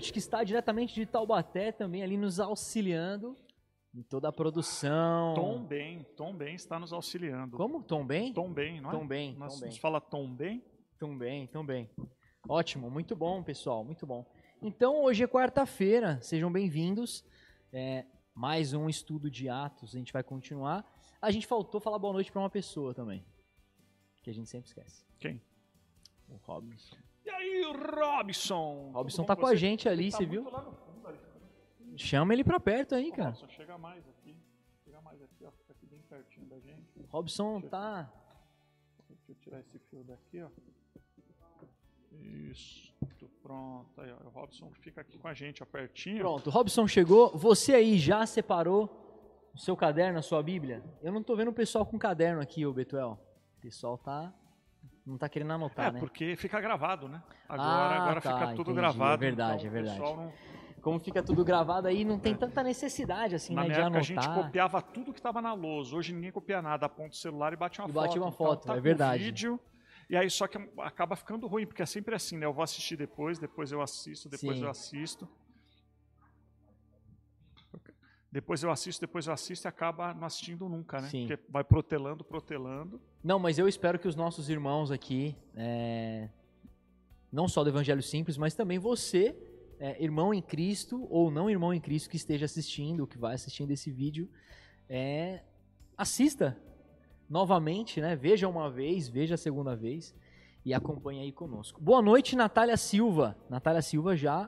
que está diretamente de Taubaté, também ali nos auxiliando em toda a produção. Tom bem, Tom bem está nos auxiliando. Como? Tom bem? Tom bem, não é? Tom bem, Nós Tom bem. nos fala Tom bem? Tom bem, Tom bem. Ótimo, muito bom, pessoal, muito bom. Então, hoje é quarta-feira, sejam bem-vindos. É, mais um estudo de Atos, a gente vai continuar. A gente faltou falar boa noite para uma pessoa também, que a gente sempre esquece. Quem? O Robson. E aí, Robson? O Robson tá com a gente ali, tá você muito viu? fundo, ali. Chama ele pra perto aí, Ô, cara. Robson, chega mais aqui. Chega mais aqui, ó. Fica aqui bem pertinho da gente. Robson tá. Deixa eu tirar esse fio daqui, ó. Isso. Pronto. Aí, ó. O Robson fica aqui com a gente, ó, pertinho. Pronto, o Robson chegou. Você aí já separou o seu caderno, a sua Bíblia? Eu não tô vendo o pessoal com caderno aqui, ô Betuel. O pessoal tá. Não tá querendo anotar, É, né? porque fica gravado, né? Agora, Ah, agora tá, fica tudo entendi. gravado. É verdade, então é verdade. Não, Como fica tudo gravado aí, não tem tanta necessidade assim, na né, minha de época anotar. a gente copiava tudo que estava na lousa. Hoje ninguém copia nada, aponta o celular e bate uma E foto. bate uma Então, foto, tá é verdade. vídeo. E aí só que acaba ficando ruim, porque é sempre assim, né? Eu vou assistir depois, depois eu assisto, depois Sim. eu assisto. Depois eu assisto, depois eu assisto e acaba não assistindo nunca, né? Sim. Porque vai protelando, protelando. Não, mas eu espero que os nossos irmãos aqui, é, não só do Evangelho Simples, mas também você, é, irmão em Cristo ou não irmão em Cristo que esteja assistindo, que vai assistindo esse vídeo, é, assista novamente, né? Veja uma vez, veja a segunda vez e acompanhe aí conosco. Boa noite, Natália Silva. Natália Silva já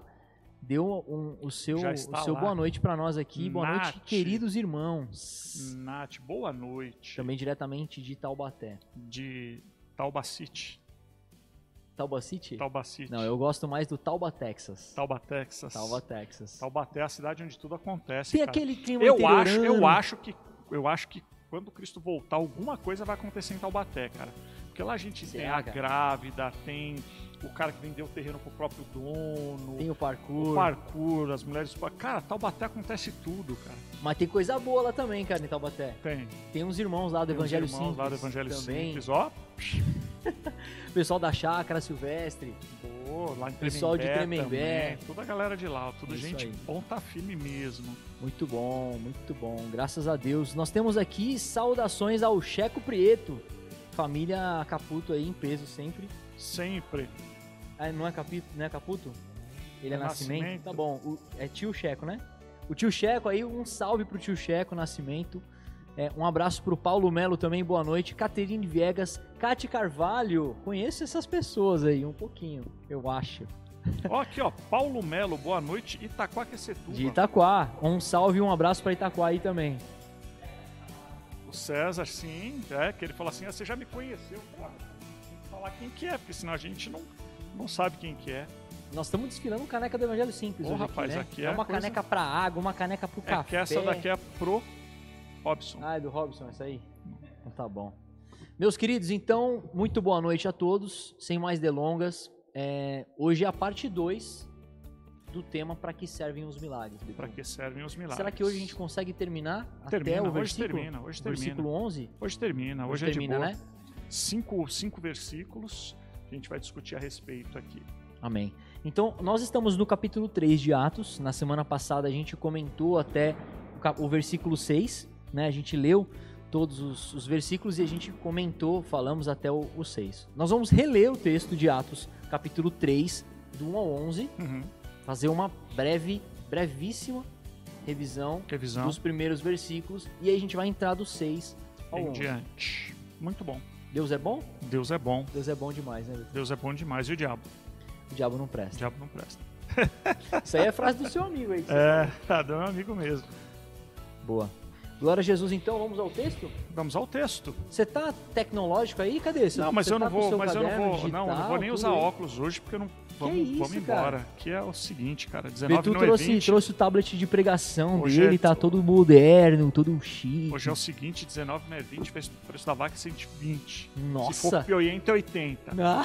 deu um- o seu, o seu lá. boa noite para nós aqui. Boa noite, Nath. queridos irmãos. Nath, boa noite. Também diretamente de Taubaté. De Taubacity. Taubacity? Taubacity. Não, eu gosto mais do Tauba, Texas. Tauba, Texas. Tauba, Texas. Taubaté é a cidade onde tudo acontece. Tem cara. aquele clima eu acho, eu acho que eu acho que quando Cristo voltar, alguma coisa vai acontecer em Taubaté, cara. Porque lá a gente tem Será, a cara? grávida, tem o cara que vendeu o terreno pro próprio dono, Tem o parkour. o parkour, as mulheres. Cara, Taubaté acontece tudo, cara. Mas tem coisa boa lá também, cara, em Taubaté. Tem. Tem uns irmãos lá do Tem uns Evangelho irmãos Simples. lá do Evangelho também. Simples, ó. Pessoal da Chácara Silvestre. Pô, lá em Pessoal de Tremembé Tremembé. também. Toda a galera de lá, tudo Isso gente aí. ponta firme mesmo. Muito bom, muito bom. Graças a Deus. Nós temos aqui saudações ao Checo Prieto. Família Caputo aí em peso sempre. Sempre. Ah, não é, Capito, não é Caputo? Ele é, É Nascimento? Nascimento. Tá bom. O- é tio Checo, né? O tio Checo aí, um salve pro tio Checo Nascimento. É, um abraço pro Paulo Melo também, boa noite. Caterine Viegas, Cate Carvalho. Conheço essas pessoas aí um pouquinho, eu acho. Ó, aqui, ó. Paulo Melo, boa noite. Itaquaquecetuba. De Itaquá. Um salve e um abraço pra Itaquá aí também. O César, sim, é, que ele falou assim, ah, você já me conheceu, cara. Falar quem que é, porque senão a gente não, não sabe quem que é. Nós estamos desfilando caneca do Evangelho Simples Ô, hoje rapaz, né? aqui é é uma coisa- caneca pra água, uma caneca pro É café. que essa daqui é pro Robson. Ah, é do Robson, essa aí? Então tá bom. Meus queridos, então, muito boa noite a todos. Sem mais delongas, é, hoje é a parte 2 do tema para que servem os milagres. Pra que servem os milagres. Será que hoje a gente consegue terminar Termina, até o hoje versículo, termina, hoje termina. versículo 11? Hoje termina, hoje, Hoje é termina, né? Cinco, cinco versículos que a gente vai discutir a respeito aqui. Amém. Então, nós estamos no capítulo 3 de Atos. Na semana passada a gente comentou até o, versículo 6, né? A gente leu todos os, os versículos e a gente comentou, falamos até o, o 6. Nós vamos reler o texto de Atos, capítulo 3, do 1 ao 11, Uhum. fazer uma breve, brevíssima revisão Revisão dos primeiros versículos e aí a gente vai entrar do 6 ao em 11. diante. Muito bom. Deus é bom? Deus é bom. Deus é bom demais, né? Deus é bom demais. E o diabo? O diabo não O presta. diabo não presta. Isso aí é frase do seu amigo aí. É, ah, do meu amigo mesmo. Boa. Glória a Jesus, então, vamos ao texto? Vamos ao texto. Você tá tecnológico aí? Cadê? Você, Não, mas eu não tá com o vou, mas eu não vou, não, eu não digital, vou nem usar aí? óculos hoje porque eu não vamos, isso, vamos cara? embora. Que é o seguinte, cara, 19 Betu não é trouxe, 20. trouxe o tablet de pregação Hoje dele, é- tá todo moderno, todo chique. Hoje é o seguinte, 19 não é 20, fez o preço da vaca é 120. Se Nossa! for pioiento é 80. Ah.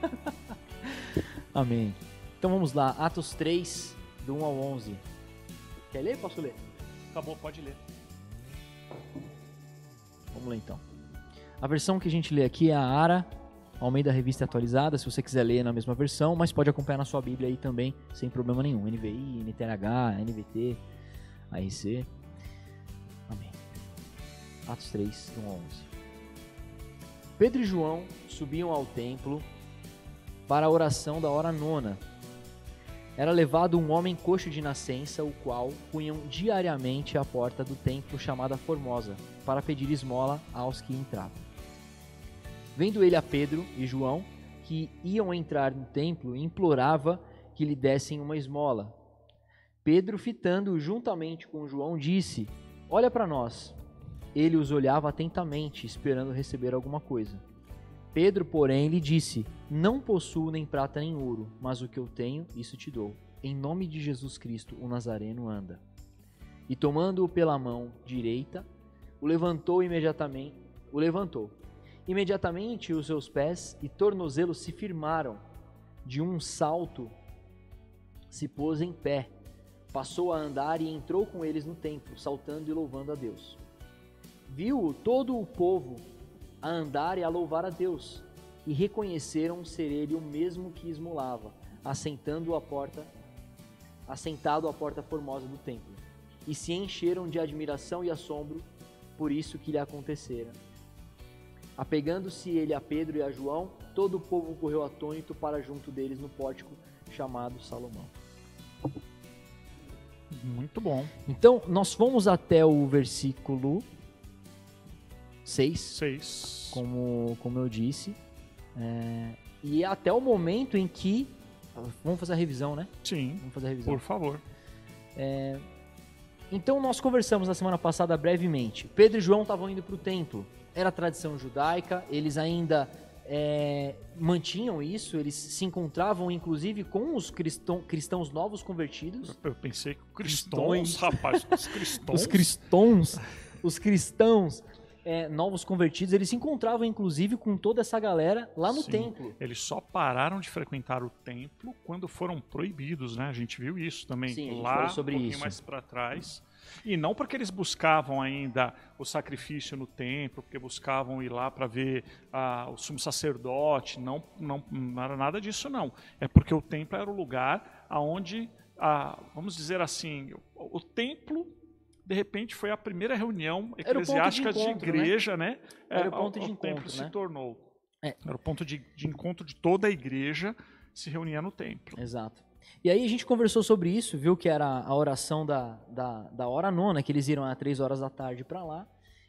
Amém. Então vamos lá, Atos 3, do 1 ao 11. Quer ler? Posso ler? Acabou, pode ler. Vamos ler então. A versão que a gente lê aqui é a Ara Almeida Revista Atualizada, se você quiser ler na mesma versão, mas pode acompanhar na sua Bíblia aí também, sem problema nenhum. NVI, NTLH, NVT, ARC. Amém. Atos 3, 1 a 11. Pedro e João subiam ao templo para a oração da hora nona. Era levado um homem coxo de nascença, o qual punham diariamente à porta do templo chamada Formosa, para pedir esmola aos que entravam. Vendo ele a Pedro e João, que iam entrar no templo, implorava que lhe dessem uma esmola. Pedro, fitando juntamente com João, disse: Olha para nós. Ele os olhava atentamente, esperando receber alguma coisa. Pedro, porém, lhe disse: Não possuo nem prata nem ouro, mas o que eu tenho, isso te dou. Em nome de Jesus Cristo, o Nazareno anda. E tomando-o pela mão direita, o levantou imediatamente, o levantou. Imediatamente os seus pés e tornozelos se firmaram. De um salto se pôs em pé, passou a andar e entrou com eles no templo, saltando e louvando a Deus. Viu todo o povo a andar e a louvar a Deus, e reconheceram ser ele o mesmo que esmolava, assentando a porta, assentado à porta formosa do templo, e se encheram de admiração e assombro por isso que lhe acontecera. Apegando-se ele a Pedro e a João, todo o povo correu atônito para junto deles no pórtico chamado Salomão. Muito bom. Então, nós fomos até o versículo 6, Seis. como, como eu disse, é, e até o momento em que. Vamos fazer a revisão, né? Sim, Vamos fazer a revisão. por favor. Então, nós conversamos na semana passada brevemente. Pedro e João estavam indo para o templo. Era tradição judaica, eles ainda é, mantinham isso, eles se encontravam inclusive com os cristão- cristãos novos convertidos. Eu pensei que Cristões. cristões, rapaz, os cristãos. Os cristãos, os cristãos é, novos convertidos, eles se encontravam inclusive com toda essa galera lá no Sim. templo. Eles só pararam de frequentar o templo quando foram proibidos, né? A gente viu isso também Sim, lá, sobre um pouquinho isso. mais para trás. E não porque eles buscavam ainda o sacrifício no templo, porque buscavam ir lá para ver ah, o sumo sacerdote, não, não, não era nada disso não. É porque o templo era o lugar aonde, ah, vamos dizer assim, o, o templo de repente foi a primeira reunião o ponto de eclesiástica de, encontro, né? igreja, né? Era É, o ponto de templo encontro, se né? tornou. É. Era o ponto de, de encontro de toda a igreja se reunia no templo. Exato. E aí a gente conversou sobre isso, viu que era a oração da, da, da hora nona, que eles iram às três horas da tarde para lá.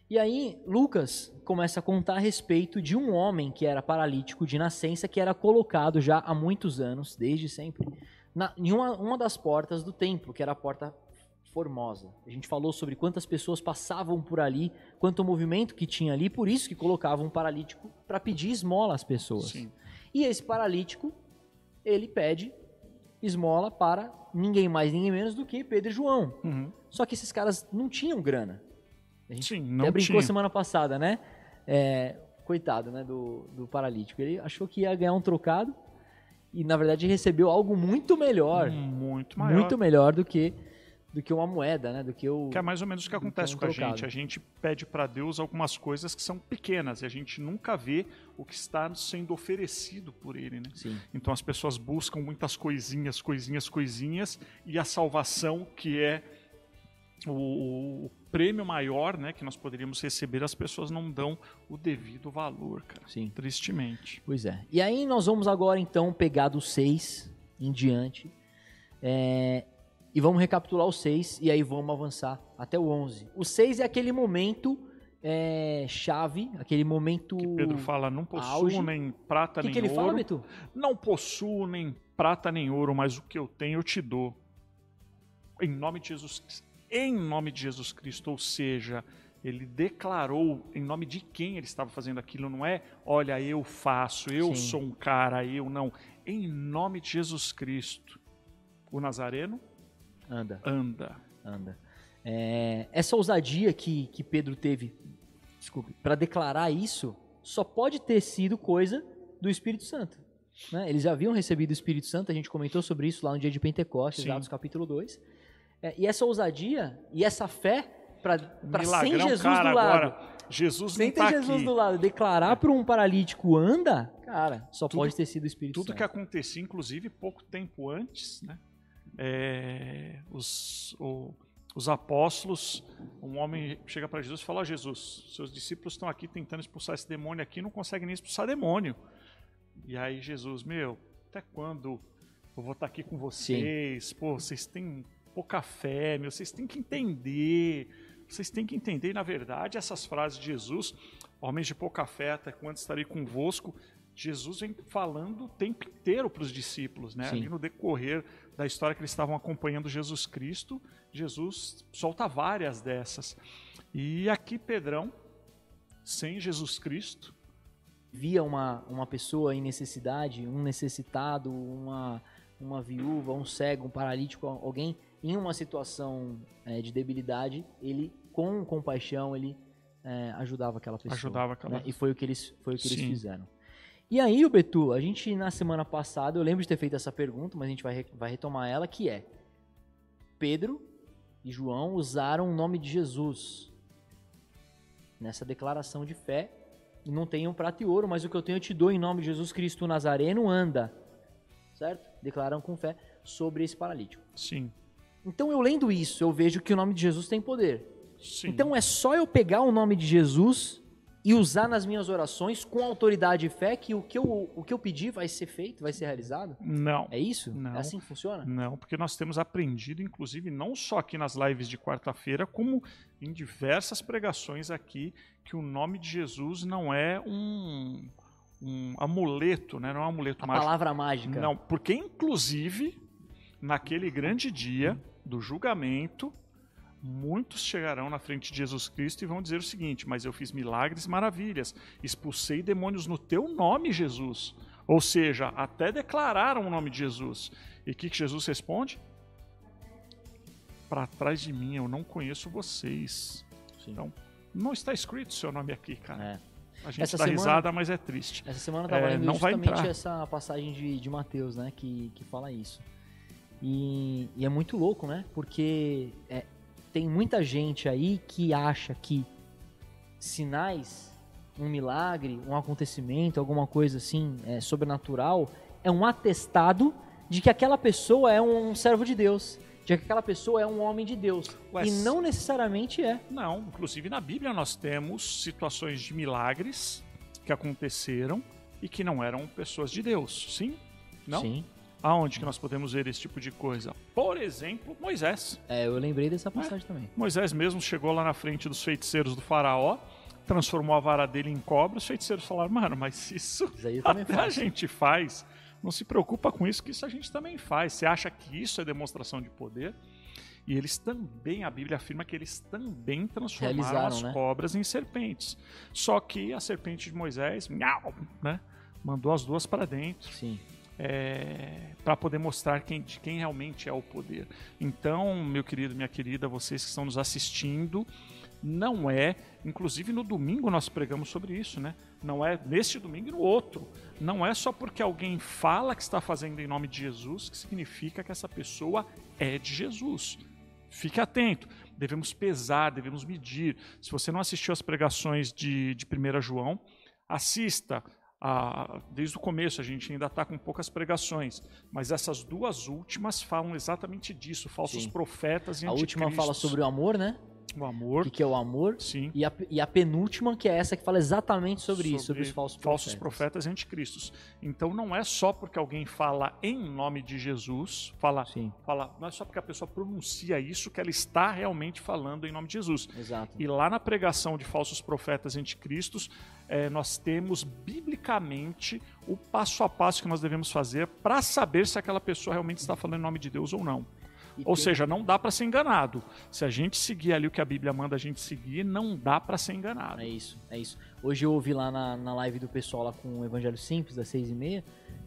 E aí Lucas começa a contar a respeito de um homem que era paralítico de nascença, que era colocado já há muitos anos, desde sempre, na, em uma, uma das portas do templo, que era a porta formosa. A gente falou sobre quantas pessoas passavam por ali, quanto movimento que tinha ali, por isso que colocavam um paralítico para pedir esmola às pessoas. Sim. E esse paralítico, ele pede esmola para ninguém mais, ninguém menos do que Pedro e João. Uhum. Só que esses caras não tinham grana. A gente Sim, até não brincou tinha. semana passada, né? É, coitado, né, do, do paralítico. Ele achou que ia ganhar um trocado e, na verdade, recebeu algo muito melhor. Muito maior. Muito melhor do que, do que uma moeda, né? Do que o... Que é mais ou menos o que acontece um com a trocado. gente. A gente pede para Deus algumas coisas que são pequenas e a gente nunca vê o que está sendo oferecido por Ele, né? Sim, Então as pessoas buscam muitas coisinhas, coisinhas, coisinhas e a salvação que é o, o prêmio maior, né, que nós poderíamos receber, as pessoas não dão o devido valor, cara. sim. Tristemente. Pois é. E aí nós vamos agora então pegar do 6 em diante é, e vamos recapitular o 6 e aí vamos avançar até o 11. O 6 é aquele momento é, chave, aquele momento... Que Pedro fala, não possuo auge. nem prata que, nem que ele ouro. fala, Beto? Não possuo nem prata nem ouro, mas o que eu tenho eu te dou. Em nome de Jesus Em nome de Jesus Cristo. Ou seja, ele declarou em nome de quem ele estava fazendo aquilo. Não é, olha, eu faço, eu Sim. sou um cara, eu não. Em nome de Jesus Cristo. O Nazareno Anda, anda. anda. É, essa ousadia que, que Pedro teve, desculpe, para declarar isso, só pode ter sido coisa do Espírito Santo. né? Eles haviam recebido o Espírito Santo, a gente comentou sobre isso lá no dia de Pentecostes, Sim. Atos capítulo 2. É, e essa ousadia e essa fé para sem Jesus cara, do lado, agora. Jesus Sem ter tá Jesus aqui. do lado, declarar para um paralítico anda, cara, só Tudo- pode ter sido o Espírito Tudo Santo. que acontecia, inclusive, pouco tempo antes, né? É, os, o- os apóstolos, um homem chega para Jesus e fala: "Ó, Jesus, seus discípulos estão aqui tentando expulsar esse demônio aqui, não conseguem nem expulsar demônio. E aí Jesus, meu, até quando eu vou estar aqui com vocês? Pô, vocês têm pouca fé, meu, vocês têm que entender. Vocês têm que entender, na verdade, essas frases de Jesus, homens de pouca fé, até quando estarei convosco, Jesus vem falando o tempo inteiro para os discípulos, né? Sim. Ali no decorrer da história que eles estavam acompanhando Jesus Cristo, Jesus solta várias dessas. E aqui Pedrão, sem Jesus Cristo, Via uma, uma pessoa em necessidade, um necessitado, uma, uma viúva, um cego, um paralítico, alguém em uma situação é, de debilidade, ele, com compaixão, ele é, ajudava aquela pessoa. ajudava aquela né? E foi o que eles, foi o que eles fizeram. E aí, o Betu, a gente na semana passada, eu lembro de ter feito essa pergunta, mas a gente vai, vai retomar ela, que é Pedro e João usaram o nome de Jesus nessa declaração de fé. Não tenho prata e ouro, mas o que eu tenho eu te dou em nome de Jesus Cristo Nazareno, anda. Certo? Declaram com fé sobre esse paralítico. sim, Então, eu lendo isso, eu vejo que o nome de Jesus tem poder. sim. Então é só eu pegar o nome de Jesus e usar nas minhas orações com autoridade e fé que o que eu, o que eu pedir vai ser feito, vai ser realizado? não. É isso? Não. É assim que funciona? Não, porque nós temos aprendido, inclusive, não só aqui nas lives de quarta-feira, como em diversas pregações aqui, que o nome de Jesus não é um, um amuleto, né? não é um amuleto A mágico. palavra mágica. Não, porque inclusive naquele grande dia do julgamento, muitos chegarão na frente de Jesus Cristo e vão dizer o seguinte: Mas eu fiz milagres e maravilhas, expulsei demônios no teu nome, Jesus. Ou seja, até declararam o nome de Jesus. E o que, que Jesus responde? Para trás de mim, eu não conheço vocês. Sim. Então, não está escrito o seu nome aqui, cara. É. A gente Essa dá semana- risada, mas é triste. Essa semana eu tava É, lendo justamente essa passagem de, de Mateus, né? Que, que fala isso. E, e é muito louco, né? Porque é, tem muita gente aí que acha que sinais, um milagre, um acontecimento, alguma coisa assim é, sobrenatural, é um atestado de que aquela pessoa é um servo de Deus, de que aquela pessoa é um homem de Deus. Ué, e não necessariamente é. Não, inclusive na Bíblia nós temos situações de milagres que aconteceram e que não eram pessoas de Deus. Sim? Não? Sim. Aonde que nós podemos ver esse tipo de coisa? Por exemplo, Moisés. É, eu lembrei dessa passagem também. Moisés mesmo chegou lá na frente dos feiticeiros do faraó, transformou a vara dele em cobra. Os feiticeiros falaram, mano, mas isso Isso a gente faz. Não se preocupa com isso, que isso a gente também faz. Você acha que isso é demonstração de poder? E eles também, a Bíblia afirma que eles também transformaram Realizaram, as né? cobras em serpentes. Só que a serpente de Moisés, miau, né, mandou as duas para dentro Sim. Para poder mostrar quem, quem realmente é o poder. Então, meu querido, minha querida, vocês que estão nos assistindo, não é, inclusive no domingo nós pregamos sobre isso, né? Não é neste domingo e no outro. Não é só porque alguém fala que está fazendo em nome de Jesus que significa que essa pessoa é de Jesus. Fique atento. Devemos pesar, devemos medir. Se você não assistiu às pregações de, de 1 João, assista. Ah, desde o começo, a gente ainda está com poucas pregações, mas essas duas últimas falam exatamente disso: falsos Sim. profetas e A última fala sobre o amor, né? O amor. que, que é o amor. Sim. E a, e a penúltima, que é essa que fala exatamente sobre, isso, sobre os falsos, falsos profetas. profetas e anticristos. Então não é só porque alguém fala em nome de Jesus, fala, Sim, fala, não é só porque a pessoa pronuncia isso que ela está realmente falando em nome de Jesus. exato. E lá na pregação de falsos profetas e anticristos, eh, nós temos biblicamente o passo a passo que nós devemos fazer para saber se aquela pessoa realmente está falando em nome de Deus ou não. Ou seja, não dá para ser enganado. Se a gente seguir ali o que a Bíblia manda a gente seguir, não dá para ser enganado. É isso, é isso. Hoje eu ouvi lá na, na live do pessoal lá com o Evangelho Simples, das seis e meia,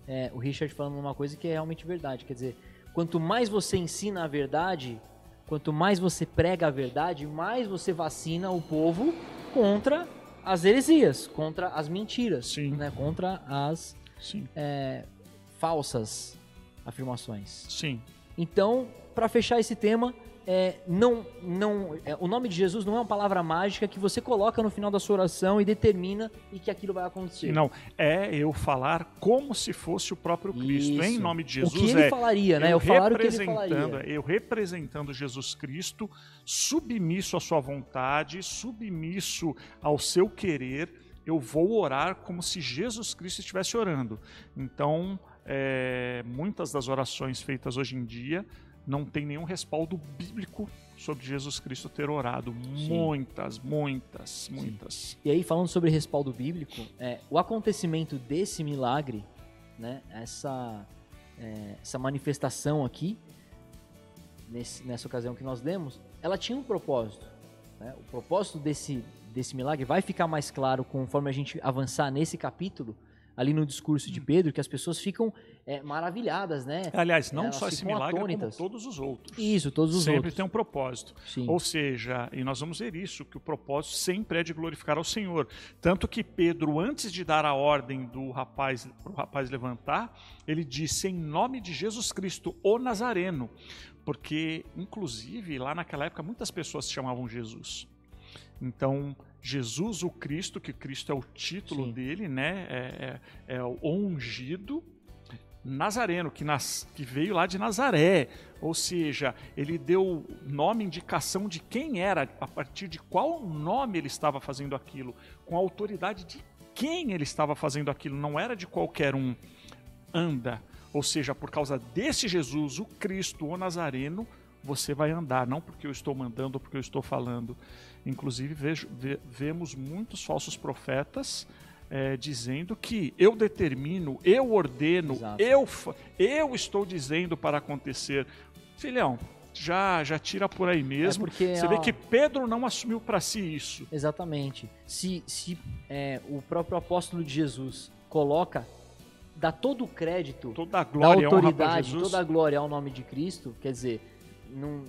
é, o Richard falando uma coisa que é realmente verdade. Quer dizer, quanto mais você ensina a verdade, quanto mais você prega a verdade, mais você vacina o povo contra as heresias, contra as mentiras, Sim. né? contra as Sim, falsas afirmações. sim. Então, para fechar esse tema, é, não, não, é, o nome de Jesus não é uma palavra mágica que você coloca no final da sua oração e determina e que aquilo vai acontecer. Não, é eu falar como se fosse o próprio Cristo. Isso. Em nome de Jesus o que ele é falaria, né? eu Eu falar o que ele falaria. eu representando Jesus Cristo, submisso à sua vontade, submisso ao seu querer, eu vou orar como se Jesus Cristo estivesse orando. Então, é, muitas das orações feitas hoje em dia não tem nenhum respaldo bíblico sobre Jesus Cristo ter orado. Muitas, muitas, muitas. E aí, falando sobre respaldo bíblico, é, o acontecimento desse milagre, né, essa, é, essa manifestação aqui, nesse- nessa ocasião que nós lemos, ela tinha um propósito. né? O propósito desse, desse milagre vai ficar mais claro conforme a gente avançar nesse capítulo, ali no discurso Hum. de Pedro, que as pessoas ficam é, maravilhadas, né? Aliás, não Elas só esse milagre, atônitas. como todos os outros. Isso, todos os sempre outros. tem um propósito. Sim. Ou seja, e nós vamos ver isso, que o propósito sempre é de glorificar ao Senhor. Tanto que Pedro, antes de dar a ordem do rapaz para o rapaz levantar, ele disse em nome de Jesus Cristo, o Nazareno. Porque, inclusive, lá naquela época, muitas pessoas se chamavam Jesus. Então, Jesus, o Cristo, que Cristo é o título Sim. dele, né? É, é- é o ungido. Nazareno, que, nas- que veio lá de Nazaré. Ou seja, ele deu nome, indicação de quem era, a partir de qual nome ele estava fazendo aquilo, com a autoridade de quem ele estava fazendo aquilo, não era de qualquer um. Anda. Ou seja, por causa desse Jesus, o Cristo, o Nazareno, você vai andar, não porque eu estou mandando ou porque eu estou falando. Inclusive, vejo- ve- vemos muitos falsos profetas eh, dizendo que eu determino, eu ordeno, Exato. eu, eu estou dizendo para acontecer. Filhão, já, já tira por aí mesmo. porque Você a- vê que Pedro não assumiu para si isso. Exatamente. Se, se é, o próprio apóstolo de Jesus coloca, dá todo o crédito, Toda a glória para autoridade, Jesus. toda a glória ao nome de Cristo, quer dizer, não,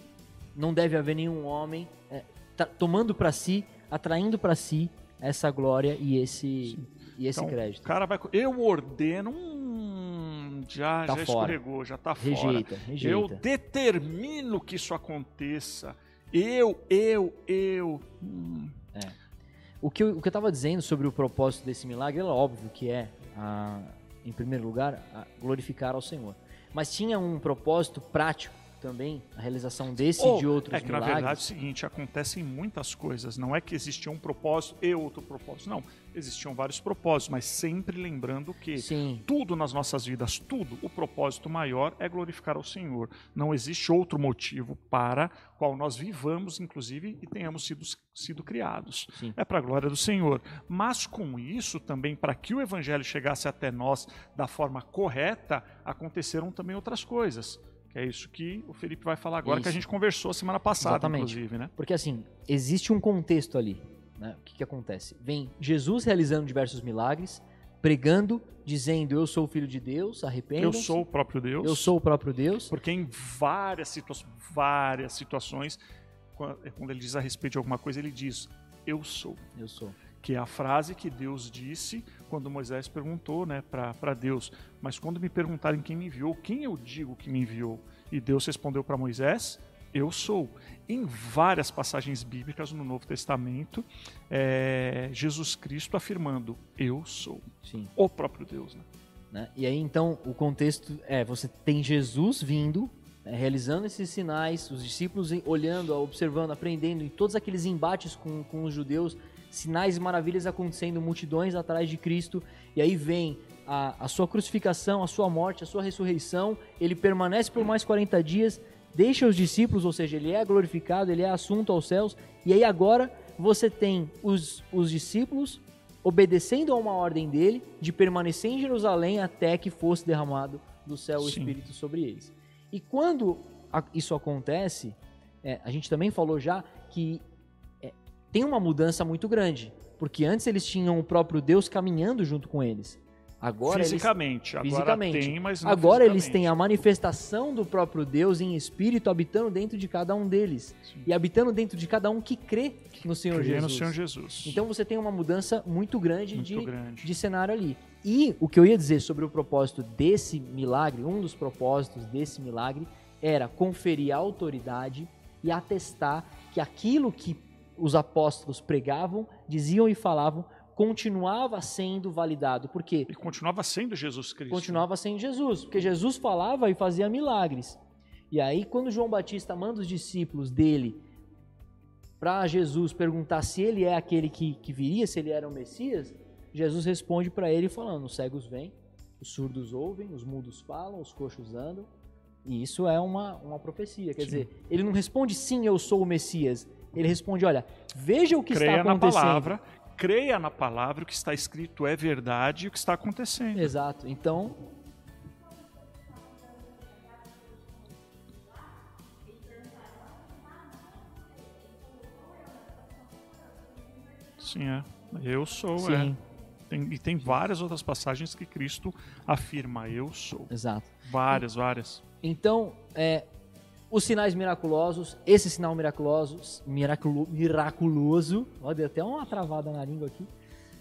não deve haver nenhum homem é, tá- tomando para si, atraindo para si essa glória e esse, e esse Então, crédito. O cara vai. Eu ordeno. Hum, já, Tá já fora. escorregou, já tá fora. Rejeita, rejeita. Eu determino que isso aconteça. Eu, eu, eu. Hum, O que, eu, o que eu estava dizendo sobre o propósito desse milagre, é óbvio que é, a- em primeiro lugar, glorificar ao Senhor. Mas tinha um propósito prático também, a realização desse e de Ou, outros é que na milagres. verdade é o seguinte, acontecem muitas coisas. Não é que existia um propósito e outro propósito. Não. Existiam vários propósitos, mas sempre lembrando que Sim, tudo nas nossas vidas, tudo, o propósito maior é glorificar ao Senhor. Não existe outro motivo para qual nós vivamos, inclusive, e tenhamos sido, sido criados. sim. É para a glória do Senhor. Mas com isso, também, para que o evangelho chegasse até nós da forma correta, aconteceram também outras coisas. Que é isso que o Felipe vai falar agora, que a Isso. gente conversou semana passada, Exatamente. inclusive, né? Porque assim, existe um contexto ali. Né? O que, que acontece? Vem Jesus realizando diversos milagres, pregando, dizendo eu sou o filho de Deus, arrependam Eu sou o próprio Deus. eu sou o próprio Deus. Porque em várias, situa várias situações, qua- quando ele diz a respeito de alguma coisa, ele diz, eu sou. Eu sou. Que é a frase que Deus disse quando Moisés perguntou né, para Deus. Mas quando me perguntarem quem me enviou, quem eu digo que me enviou? E Deus respondeu para Moisés, eu sou. Em várias passagens bíblicas no Novo Testamento, é, Jesus Cristo afirmando, eu sou. Sim. O próprio Deus. Né? né? E aí então o contexto é você tem Jesus vindo, né, realizando esses sinais, os discípulos em- olhando, observando, aprendendo, e todos aqueles embates com, com os judeus, sinais e maravilhas acontecendo, multidões atrás de Cristo, e aí vem a, a sua crucificação, a sua morte, a sua ressurreição, ele permanece por mais 40 dias, deixa os discípulos, ou seja, ele é glorificado, ele é assunto aos céus, e aí agora você tem os, os discípulos obedecendo a uma ordem dele de permanecer em Jerusalém até que fosse derramado do céu o Sim. Espírito sobre eles. E quando a- isso acontece, é, a gente também falou já que tem uma mudança muito grande, porque antes eles tinham o próprio Deus caminhando junto com eles. Agora eles fisicamente. Agora fisicamente. tem, mas não Agora eles fisicamente. têm a manifestação do próprio Deus em espírito habitando dentro de cada um deles. Sim. E habitando dentro de cada um que crê no Senhor Crê Jesus. no Senhor Jesus. Então você tem uma mudança muito grande, Muito de, grande. de cenário ali. E o que eu ia dizer sobre o propósito desse milagre, um dos propósitos desse milagre, era conferir autoridade e atestar que aquilo que os apóstolos pregavam, diziam e falavam continuava sendo validado. Por quê? E continuava sendo Jesus Cristo. Continuava sendo Jesus, porque Jesus falava e fazia milagres. E aí, quando João Batista manda os discípulos dele para Jesus perguntar se ele é aquele que, que viria, se ele era o Messias, Jesus responde para ele falando: os cegos vêm, os surdos ouvem, os mudos falam, os coxos andam. E isso é uma, uma profecia. Quer sim. dizer, ele não responde sim, eu sou o Messias. Ele responde: olha, veja o que Creia está acontecendo. Na palavra, creia na palavra, o que está escrito é verdade e o que está acontecendo. Exato. Então. Sim, é. Eu sou, Sim. é. Tem, e tem várias outras passagens que Cristo afirma, eu sou. Exato. Várias, várias. Então, é, os sinais miraculosos, esse sinal miraculoso, miraculo, miraculoso, ó, deu até uma travada na língua aqui,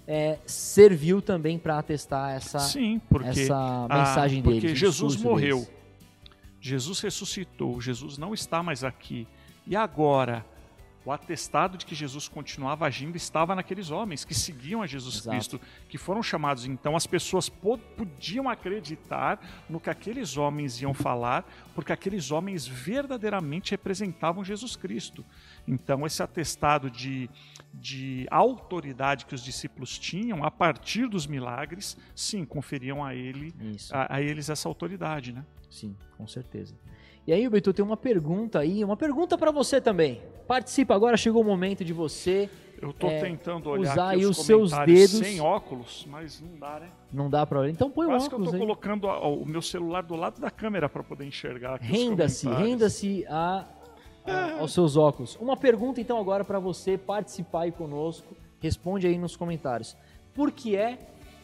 é, serviu também para atestar essa, Sim, porque, essa mensagem ah, porque dele. Jesus morreu, deles. Jesus ressuscitou, Jesus não está mais aqui. E agora, o atestado de que Jesus continuava agindo estava naqueles homens que seguiam a Jesus Exato. Cristo, que foram chamados. Então as pessoas podiam acreditar no que aqueles homens iam falar, porque aqueles homens verdadeiramente representavam Jesus Cristo. Então esse atestado de, de autoridade que os discípulos tinham a partir dos milagres, sim, conferiam a ele a, a, eles essa autoridade, né? Sim, com certeza. E aí, Beto, tem uma pergunta aí, uma pergunta para você também. Participa agora, chegou o momento de você. Eu estou é, tentando olhar usar aí os seus dedos sem óculos, mas não dá, né? Não dá para olhar. Então põe Quase o óculos que eu tô aí. colocando o meu celular do lado da câmera para poder enxergar Renda-se, renda-se a, a, aos seus óculos. Uma pergunta então agora para você participar aí conosco. Responde aí nos comentários. Por que é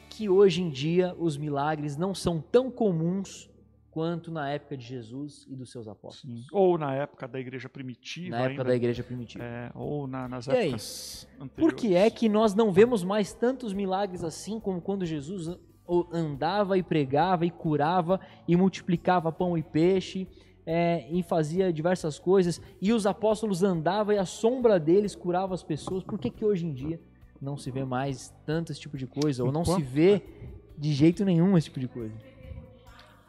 que hoje em dia os milagres não são tão comuns quanto na época de Jesus e dos seus apóstolos. Sim. Ou na época da igreja primitiva. Na época ainda, da igreja primitiva. É, ou na, nas e épocas aí, anteriores. Por que é que nós não vemos mais tantos milagres assim como quando Jesus andava e pregava e curava e multiplicava pão e peixe é, e fazia diversas coisas e os apóstolos andavam e a sombra deles curava as pessoas? Por que, que hoje em dia não se vê mais tanto esse tipo de coisa ou não se vê de jeito nenhum esse tipo de coisa?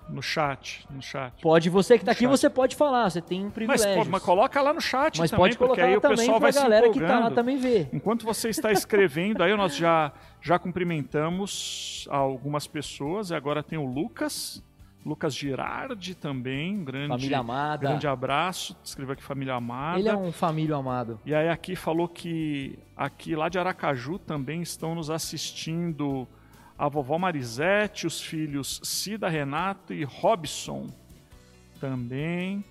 No chat, no chat. Pode, você que está aqui, chat. você pode falar, você tem um privilégio. Mas, mas, coloca lá no chat mas também, pode colocar porque aí o pessoal vai galera se que está lá também ver. Enquanto você está escrevendo, aí nós já, já cumprimentamos algumas pessoas, e agora tem o Lucas, Lucas Girardi também, um grande, família amada. grande abraço, escreveu aqui Família Amada. Ele é um família amado. E aí aqui falou que aqui lá de Aracaju também estão nos assistindo a vovó Marisete, os filhos Cida Renato e Robson também,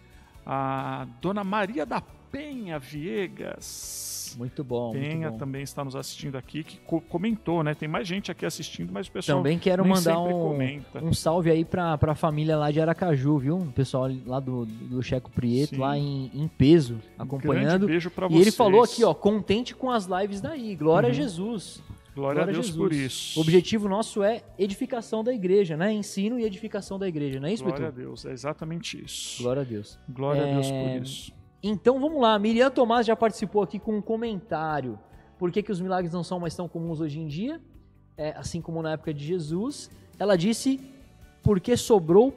a dona Maria da Penha Viegas. Muito bom. Penha muito bom. também está nos assistindo aqui, que co comentou, né? Tem mais gente aqui assistindo, mas o pessoal. Também quero mandar um, comenta. um salve aí para a família lá de Aracaju, viu? O pessoal lá do, do Checo Prieto, Sim. lá em, em peso, acompanhando. Um beijo para vocês. E ele falou aqui, ó, contente com as lives daí. Glória uhum. a Jesus. Glória, Glória a Deus por isso. O objetivo nosso é edificação da igreja, né? Ensino e edificação da igreja, não é isso, Glória Beto? a Deus, é exatamente isso. Glória a Deus. Glória é... a Deus por é, isso. Então vamos lá, Miriam Tomás já participou aqui com um comentário. Por que, que os milagres não são mais tão comuns hoje em dia? É, assim como na época de Jesus. Ela disse, porque sobrou,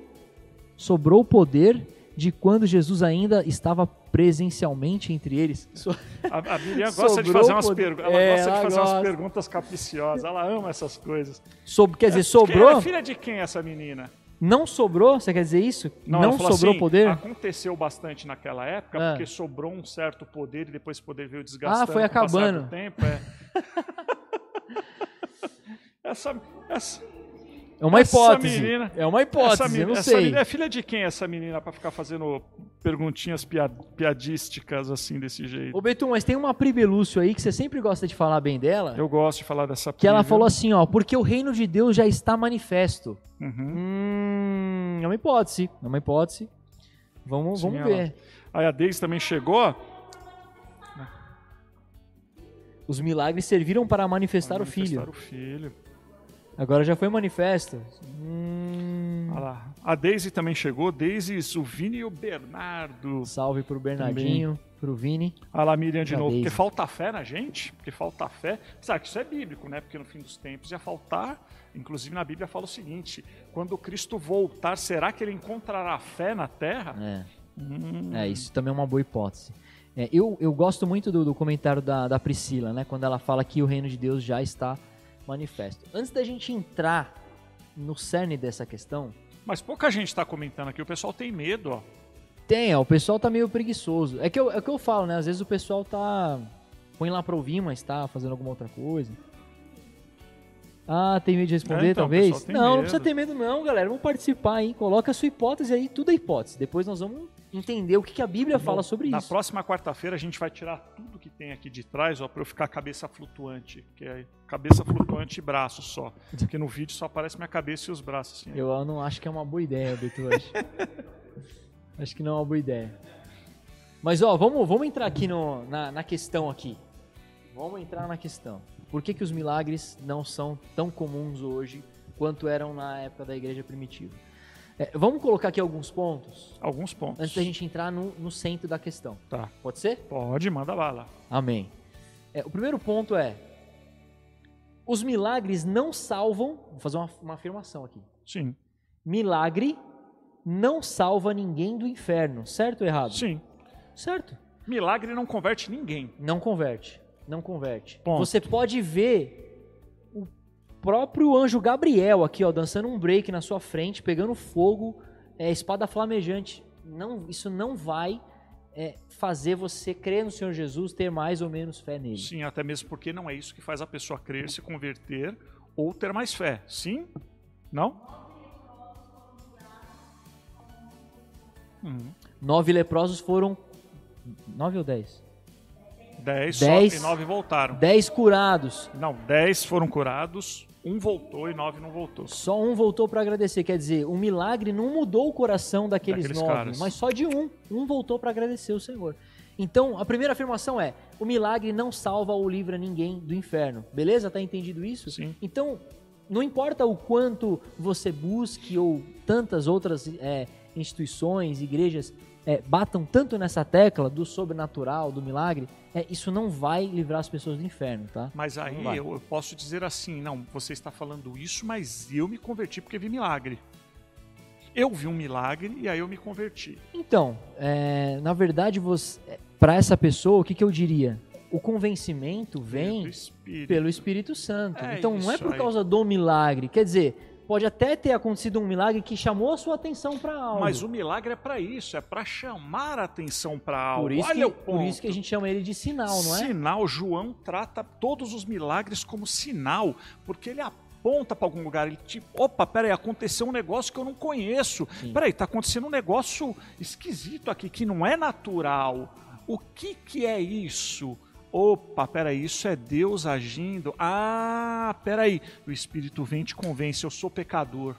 sobrou poder de quando Jesus ainda estava presencialmente entre eles. A, a Miriam gosta de fazer umas perguntas. Ela é, gosta de fazer gosta. umas perguntas capiciosas. Ela ama essas coisas. Sob, quer dizer, sobrou. É filha de quem essa menina? Não sobrou? Você quer dizer isso? Não, não sobrou assim, poder? Aconteceu bastante naquela época, ah. porque sobrou um certo poder e depois esse poder veio desgastando. Ah, foi acabando. tempo, é. essa, essa, é uma hipótese. Menina, é uma hipótese, menina, eu não sei. Menina, é filha de quem essa menina para ficar fazendo perguntinhas piadísticas assim desse jeito? Ô Beto, mas tem uma Pri Belúcio aí que você sempre gosta de falar bem dela. Eu gosto de falar dessa Que ela falou assim, ó, porque o reino de Deus já está manifesto. Uhum. Hum, é uma hipótese, é uma hipótese. Vamos, Sim, vamos ver. Aí a Deise também chegou. Os milagres serviram para manifestar, para manifestar o filho. o filho. Agora já foi manifesto. Hum... Olha lá. A Daisy também chegou. Daisy, o Vini e o Bernardo. Salve pro Bernardinho, pro Vini. Olha lá, Miriam de novo. Daisy. Porque falta fé na gente. Porque falta fé. Sabe que isso é bíblico, né? Porque no fim dos tempos ia faltar. Inclusive na Bíblia fala o seguinte: quando Cristo voltar, será que ele encontrará fé na terra? É. Hum, É, isso também é uma boa hipótese. É, eu, eu gosto muito do, do comentário da, da Priscila, né? Quando ela fala que o reino de Deus já está manifesto. Antes da gente entrar no cerne dessa questão, Mas pouca gente está comentando aqui. O pessoal tem medo, ó. tem, ó, o pessoal tá meio preguiçoso. É que eu, é que eu falo, né? Às vezes o pessoal tá. põe lá pra ouvir, mas tá fazendo alguma outra coisa. Ah, tem medo de responder, É, então, talvez? Não, não medo. precisa ter medo, não, galera. Vamos participar aí. Coloca a sua hipótese aí, tudo é hipótese. Depois nós vamos entender o que, que a Bíblia fala sobre Na isso. próxima quarta-feira a gente vai tirar tudo que tem aqui de trás, ó, para eu ficar cabeça flutuante, que é cabeça flutuante e braço só, porque no vídeo só aparece minha cabeça e os braços assim. Eu não acho que é uma boa ideia, Beto, hoje. acho que não é uma boa ideia. Mas, ó, vamos, vamos entrar aqui no, na, na questão aqui. Vamos entrar na questão. Por que, que os milagres não são tão comuns hoje quanto eram na época da igreja primitiva? É, vamos colocar aqui alguns pontos Alguns pontos. antes da gente entrar no, no centro da questão. Tá. Pode ser? Pode, manda bala. Amém. É, o primeiro ponto é: os milagres não salvam. Vou fazer uma, uma afirmação aqui. Sim. Milagre não salva ninguém do inferno, certo ou errado? Sim. Certo. Milagre não converte ninguém. Não converte. Não converte. Ponto. Você pode ver próprio anjo Gabriel aqui, ó, dançando um break na sua frente, pegando fogo, é, espada flamejante. Não, isso não vai é, fazer você crer no Senhor Jesus, ter mais ou menos fé nele. Sim, até mesmo porque não é isso que faz a pessoa crer, se converter ou ter mais fé. Sim? Não? Uhum. Nove leprosos foram. Nove ou dez? Dez, Dez. só e nove voltaram. Dez curados. Não, dez foram curados, um voltou e nove não voltou. Só um voltou para agradecer. Quer dizer, o milagre não mudou o coração daqueles, Daqueles nove, caras. mas só de um. Um voltou para agradecer o Senhor. Então, a primeira afirmação é: o milagre não salva ou livra ninguém do inferno. Beleza? Tá entendido isso? Sim. Então, não importa o quanto você busque ou tantas outras é, instituições, igrejas é, batam tanto nessa tecla do sobrenatural, do milagre, é, isso não vai livrar as pessoas do inferno, tá? Mas aí eu, eu posso dizer assim, não, você está falando isso, mas eu me converti porque vi milagre. Eu vi um milagre e aí eu me converti. Então, é, na verdade, para essa pessoa, o que, que eu diria? O convencimento vem Pelo Espírito. pelo Espírito Santo. É então, não é por aí. causa do milagre. Quer dizer, pode até ter acontecido um milagre que chamou a sua atenção para algo. Mas o milagre é para isso, é para chamar a atenção para algo. por, isso Olha que, o ponto. por isso que a gente chama ele de sinal, não é? Sinal, João trata todos os milagres como sinal, porque ele aponta para algum lugar, ele tipo, opa, peraí, aconteceu um negócio que eu não conheço. Sim. Peraí, tá acontecendo um negócio esquisito aqui que não é natural. O que que é isso? Opa, peraí, isso é Deus agindo. Ah, peraí, o Espírito vem e te convence, eu sou pecador.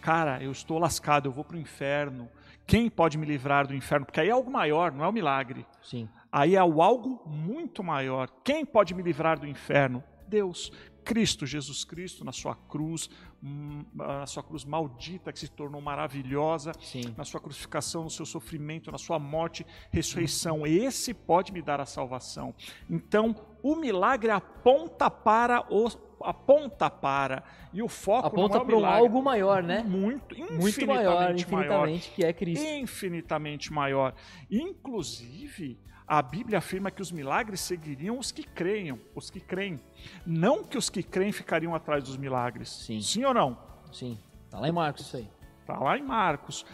Cara, eu estou lascado, eu vou pro inferno. Quem pode me livrar do inferno? Porque aí é algo maior, não é o milagre. Sim. Aí é o algo muito maior. Quem pode me livrar do inferno? Deus. Cristo, Jesus Cristo, na sua cruz, hum, na sua cruz maldita que se tornou maravilhosa, Sim. na sua crucificação, no seu sofrimento, na sua morte, ressurreição. Esse pode me dar a salvação. Então, o milagre aponta para o aponta para e o foco Aponta é para um algo maior, né? muito, Muito maior, infinitamente maior infinitamente, que é Cristo. infinitamente maior. Inclusive, a Bíblia afirma que os milagres seguiriam os que creiam, os que creem. Não que os que creem ficariam atrás dos milagres. Sim. Sim ou não? Sim. Tá lá em Marcos isso aí. Está lá em Marcos.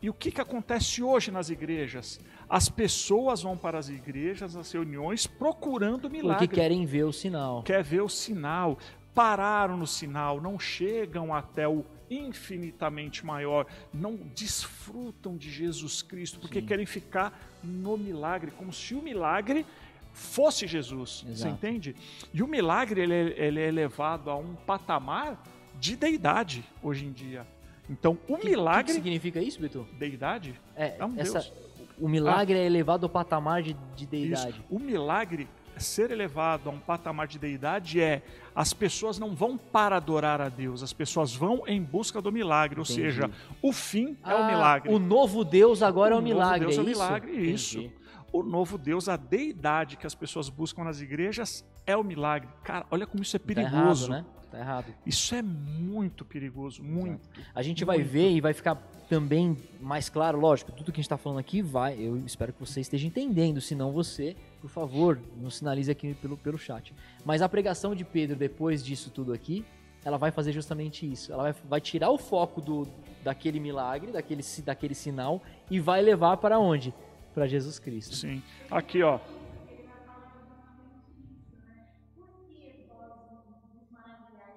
E o que, que acontece hoje nas igrejas? As pessoas vão para as igrejas, nas reuniões, procurando milagre. Porque querem ver o sinal. Quer ver o sinal. Pararam no sinal, não chegam até o infinitamente maior, não desfrutam de Jesus Cristo, porque Sim. querem ficar no milagre, como se o milagre fosse Jesus. Você Exato. entende? E o milagre ele é, ele é elevado a um patamar de deidade hoje em dia. Então, o O que, milagre. que significa isso, Beto? Deidade? É, É um essa, Deus. o milagre é elevado ao patamar de, de Isso. deidade. O milagre ser elevado a um patamar de deidade é as pessoas não vão para adorar a Deus, as pessoas vão em busca do milagre, ou Entendi. seja, o fim é o Ah, milagre. O novo Deus agora é o novo milagre. Deus é o é isso? milagre, isso. Entendi. O novo Deus, a deidade que as pessoas buscam nas igrejas é o milagre. Cara, olha como isso é Tá perigoso. errado, né? Tá errado. Isso é muito perigoso, muito. A gente vai Muito. ver e vai ficar também mais claro, lógico, tudo que a gente está falando aqui vai, eu espero que você esteja entendendo, se não você, por favor, nos sinalize aqui pelo, pelo chat. Mas a pregação de Pedro, depois disso tudo aqui, ela vai fazer justamente isso. Ela vai, vai tirar o foco do, daquele milagre, daquele, daquele sinal, e vai levar para onde? Para Jesus Cristo. Sim. Aqui, ó.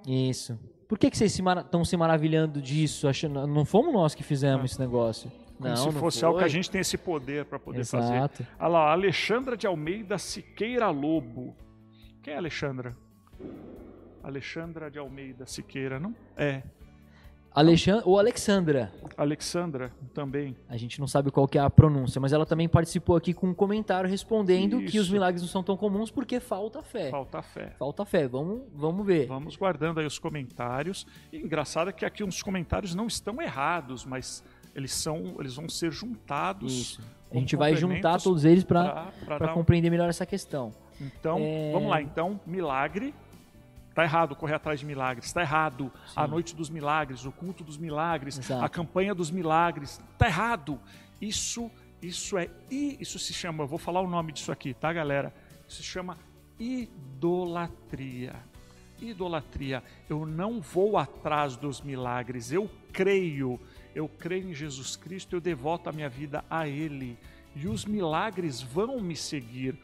Isso. Por que, que vocês estão se, maravilhando disso? Achando, não fomos nós que fizemos esse negócio. Como não, se não fosse foi. algo que a gente tem esse poder para poder fazer. Exato. Olha lá, Alexandra de Almeida Siqueira Lobo. Quem é Alexandra? Alexandra de Almeida Siqueira, não? É. Alexandra, ou Alexandra, Alexandra também. a gente não sabe qual que é a pronúncia, mas ela também participou aqui com um comentário respondendo que os Isso. milagres não são tão comuns porque falta fé. Falta fé. Falta fé, vamos, vamos ver. Vamos guardando aí os comentários. E engraçado é que aqui os comentários não estão errados, mas eles são, eles vão ser juntados. Isso. A gente vai juntar todos eles para um- compreender melhor essa questão. Então, É. vamos lá. Então, milagre. Tá errado correr atrás de milagres. Tá errado a Sim. noite dos milagres, o culto dos milagres, Exato. a campanha dos milagres. Tá errado. Isso, isso é isso se chama. Eu vou falar o nome disso aqui, tá, galera? Isso se chama idolatria. Idolatria. Eu não vou atrás dos milagres. Eu creio. Eu creio em Jesus Cristo. Eu devoto a minha vida a Ele. E os milagres vão me seguir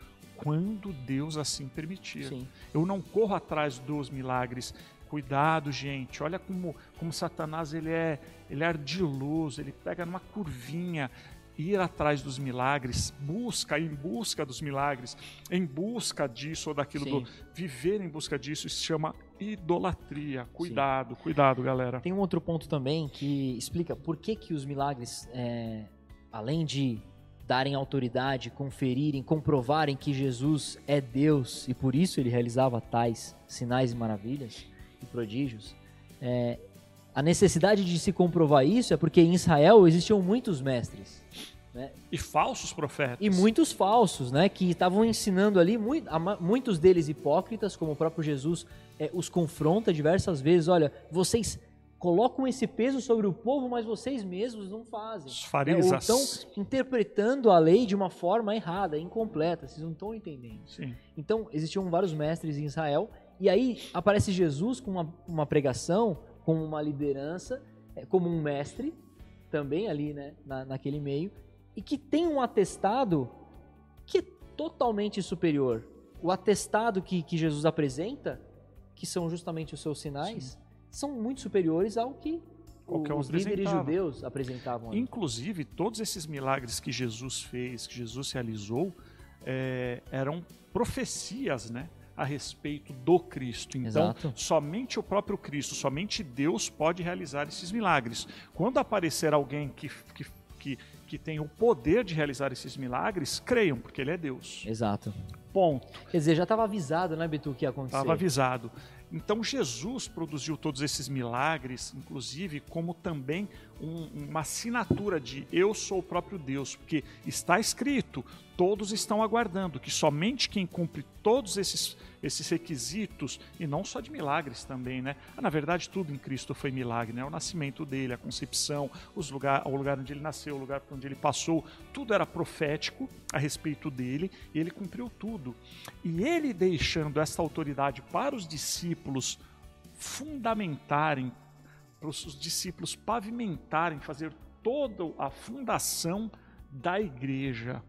quando Deus assim permitir. Sim. Eu não corro atrás dos milagres. Cuidado, gente. Olha como, como Satanás ele é, ele é ardiloso, ele pega numa curvinha. Ir atrás dos milagres, busca, em busca dos milagres, em busca disso ou daquilo, Sim. do, viver em busca disso, isso se chama idolatria. Cuidado, cuidado, galera. Tem um outro ponto também que explica por que, que os milagres, é, além de darem autoridade, conferirem, comprovarem que Jesus é Deus e por isso ele realizava tais sinais e maravilhas e prodígios, é, a necessidade de se comprovar isso é porque em Israel existiam muitos mestres E falsos profetas. e muitos falsos, né, que estavam ensinando ali, muitos deles hipócritas, como o próprio Jesus é, os confronta diversas vezes. Olha, vocês colocam esse peso sobre o povo, mas vocês mesmos não fazem. Os né? Ou farisas. estão interpretando a lei de uma forma errada, incompleta. Vocês não estão entendendo. Sim. Então, existiam vários mestres em Israel, e aí aparece Jesus com uma, uma pregação, como uma liderança, é, como um mestre, também ali, né, na, naquele meio, e que tem um atestado que é totalmente superior. O atestado que, que Jesus apresenta, que são justamente os seus sinais, são muito superiores ao que Qualquer os líderes judeus apresentavam. Inclusive, todos esses milagres que Jesus fez, que Jesus realizou, é, eram profecias, né? A respeito do Cristo. Então, Exato. somente o próprio Cristo, somente Deus pode realizar esses milagres. Quando aparecer alguém que, que, que, que tem o poder de realizar esses milagres, creiam, porque Ele é Deus. Exato. Ponto. Quer dizer, já estava avisado, né, Betu, o que ia acontecer. Estava avisado. Então Jesus produziu todos esses milagres, inclusive como também um- uma assinatura de eu sou o próprio Deus, porque está escrito, todos estão aguardando que somente quem cumpre todos esses, esses requisitos, e não só de milagres também, né? Ah, Na verdade, tudo em Cristo foi milagre, né? O nascimento dele, a concepção, os lugar, o lugar onde ele nasceu, o lugar onde ele passou, tudo era profético a respeito dele, e ele cumpriu tudo. E ele deixando essa autoridade para os discípulos fundamentarem, para os discípulos pavimentarem, fazer toda a fundação da igreja.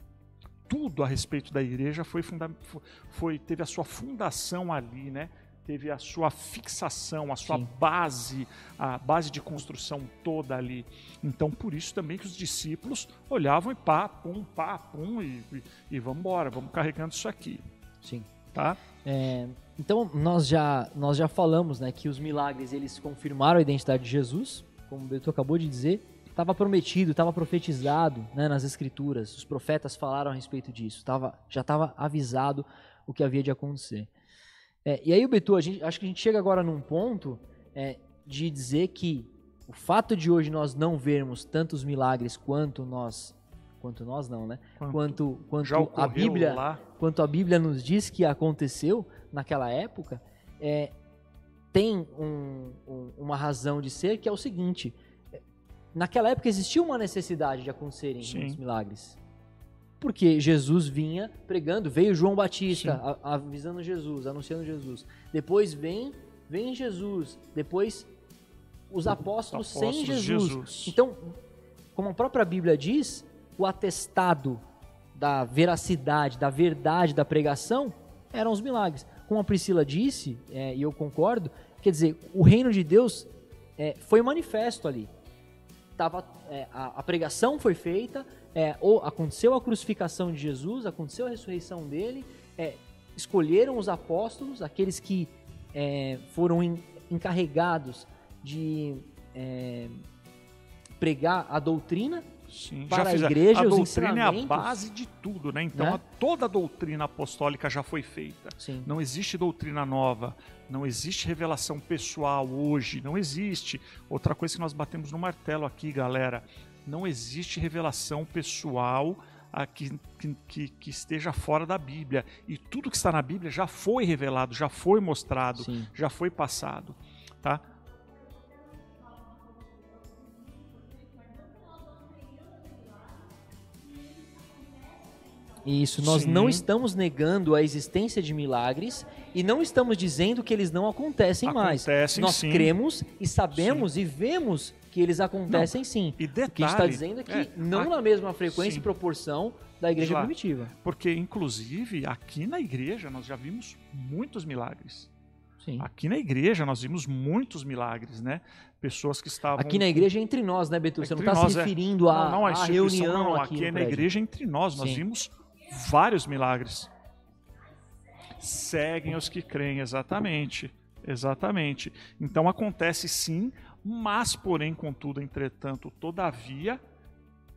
Tudo a respeito da igreja foi, funda fo- foi teve a sua fundação ali, né? Teve a sua fixação, a sua Sim. base, a base de construção toda ali. Então, por isso também que os discípulos olhavam e pá, pum, pá, pum, e, e, e vamos embora, vamos carregando isso aqui, Sim. tá? É, então nós já nós já falamos, né, que os milagres eles confirmaram a identidade de Jesus, como o Beto acabou de dizer, estava prometido, estava profetizado, né, nas escrituras. Os profetas falaram a respeito disso, tava, já estava avisado. o que havia de acontecer. É, e aí, Betu, a gente, acho que a gente chega agora num ponto é, de dizer que o fato de hoje nós não vermos tantos milagres quanto nós quanto nós não, né? Quanto quanto, a Bíblia lá. quanto a Bíblia nos diz que aconteceu naquela época, é, tem um, um, uma razão de ser que é o seguinte: naquela época existia uma necessidade de acontecerem os milagres. Porque Jesus vinha pregando, veio João Batista a, avisando Jesus, anunciando Jesus. Depois vem, vem Jesus. Depois os apóstolos, os apóstolos sem Jesus. Jesus. Então, como a própria Bíblia diz, o atestado da veracidade, da verdade da pregação eram os milagres. Como a Priscila disse, é, e eu concordo, quer dizer, o reino de Deus é, foi manifesto ali tava, é, a, a, pregação foi feita, é, ou aconteceu a crucificação de Jesus, aconteceu a ressurreição dele, é, escolheram os apóstolos, aqueles que é, foram encarregados de é, pregar a doutrina Sim, para a igreja, a doutrina é a base de tudo, né? Então né? toda a doutrina apostólica já foi feita. Sim. Não existe doutrina nova, não existe revelação pessoal hoje, não existe. Outra coisa que nós batemos no martelo aqui, galera, não existe revelação pessoal que, que, que, esteja fora da Bíblia. E tudo que está na Bíblia já foi revelado, já foi mostrado, Sim. já foi passado. Tá? Isso, nós Sim. não estamos negando a existência de milagres e não estamos dizendo que eles não acontecem, acontecem mais. Nós sim. cremos e sabemos sim. e vemos que eles acontecem não. sim. E detalhe, o que a gente está dizendo é que é, não a... na mesma frequência sim. e proporção da igreja Exato. primitiva. Porque, inclusive, aqui na igreja nós já vimos muitos milagres. Sim. Aqui na igreja nós vimos muitos milagres, né? Pessoas que estavam. Aqui na igreja é entre nós, né, Beto? Você não está se é. referindo é. a, não, não, a, a reunião. Não, aqui, aqui é na igreja entre nós. Nós vimos vários milagres. Seguem os que creem, exatamente. Exatamente. Então acontece sim, mas, porém, contudo, entretanto, todavia,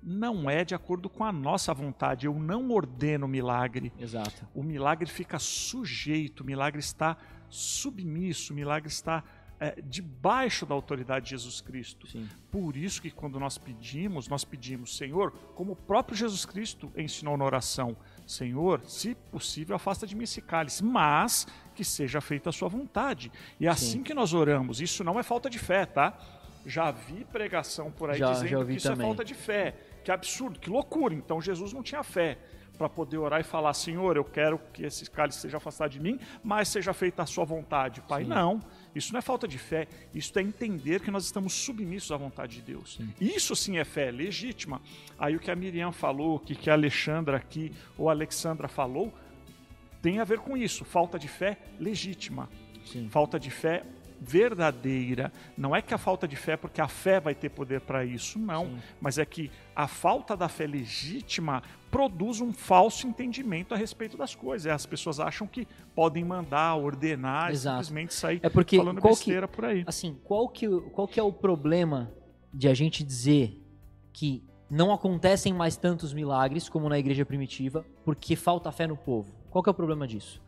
não é de acordo com a nossa vontade. Eu não ordeno milagre. Exato. O milagre fica sujeito, o milagre está submisso, o milagre está é, debaixo da autoridade de Jesus Cristo. Sim. Por isso que quando nós pedimos, nós pedimos, Senhor, como o próprio Jesus Cristo ensinou na oração, Senhor, se possível, afasta de mim esse cálice, mas que seja feita a sua vontade. E é assim que nós oramos. Isso não é falta de fé, tá? Já vi pregação por aí já, dizendo já que isso é também. é falta de fé. Que absurdo, que loucura. Então Jesus não tinha fé para poder orar e falar: Senhor, eu quero que esse cálice seja afastado de mim, mas seja feita a sua vontade. Pai, Sim. não. Isso não é falta de fé, isso é entender que nós estamos submissos à vontade de Deus. Sim. Isso sim é fé legítima. Aí o que a Miriam falou, o que a Alexandra aqui ou a Alexandra falou, tem a ver com isso. Falta de fé legítima. Sim. Falta de fé verdadeira. Não é que a falta de fé, porque a fé vai ter poder para isso, não. Sim. Mas é que a falta da fé legítima produz um falso entendimento a respeito das coisas. As pessoas acham que podem mandar, ordenar, Exato. simplesmente sair é porque falando besteira que, por aí. Assim, qual que, qual que é o problema de a gente dizer que não acontecem mais tantos milagres como na igreja primitiva porque falta fé no povo? Qual que é o problema disso?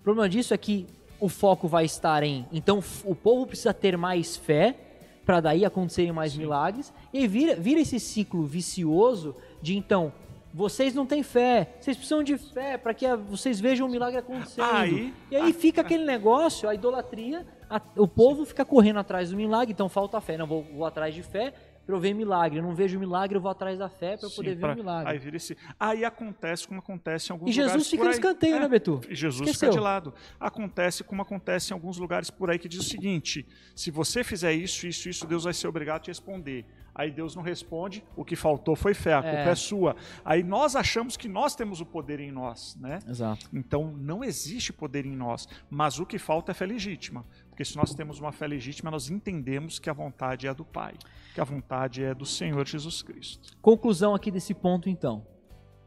O problema disso é que o foco vai estar em. Então o povo precisa ter mais fé para daí acontecerem mais Sim. milagres. E vira, vira esse ciclo vicioso de então. Vocês não têm fé, vocês precisam de fé para que vocês vejam o milagre acontecendo. Aí, e aí fica aquele negócio, a idolatria, a, o povo fica correndo atrás do milagre, então falta fé. Não, vou, vou atrás de fé, para eu ver milagre. Eu não vejo milagre, eu vou atrás da fé para poder ver pra, o milagre. Aí, vira esse, aí acontece como acontece em alguns lugares. E Jesus fica no escanteio, é, né, Betu? Jesus Esqueceu. fica de lado. Acontece como acontece em alguns lugares por aí que diz o seguinte: se você fizer isso, isso, isso, Deus vai ser obrigado a te responder. Aí Deus não responde, o que faltou foi fé, a culpa é. é sua. Aí nós achamos que nós temos o poder em nós, né? Exato. Então não existe poder em nós, mas o que falta é fé legítima. Porque se nós temos uma fé legítima, nós entendemos que a vontade é do Pai, que a vontade é do Senhor Jesus Cristo. Conclusão aqui desse ponto, então.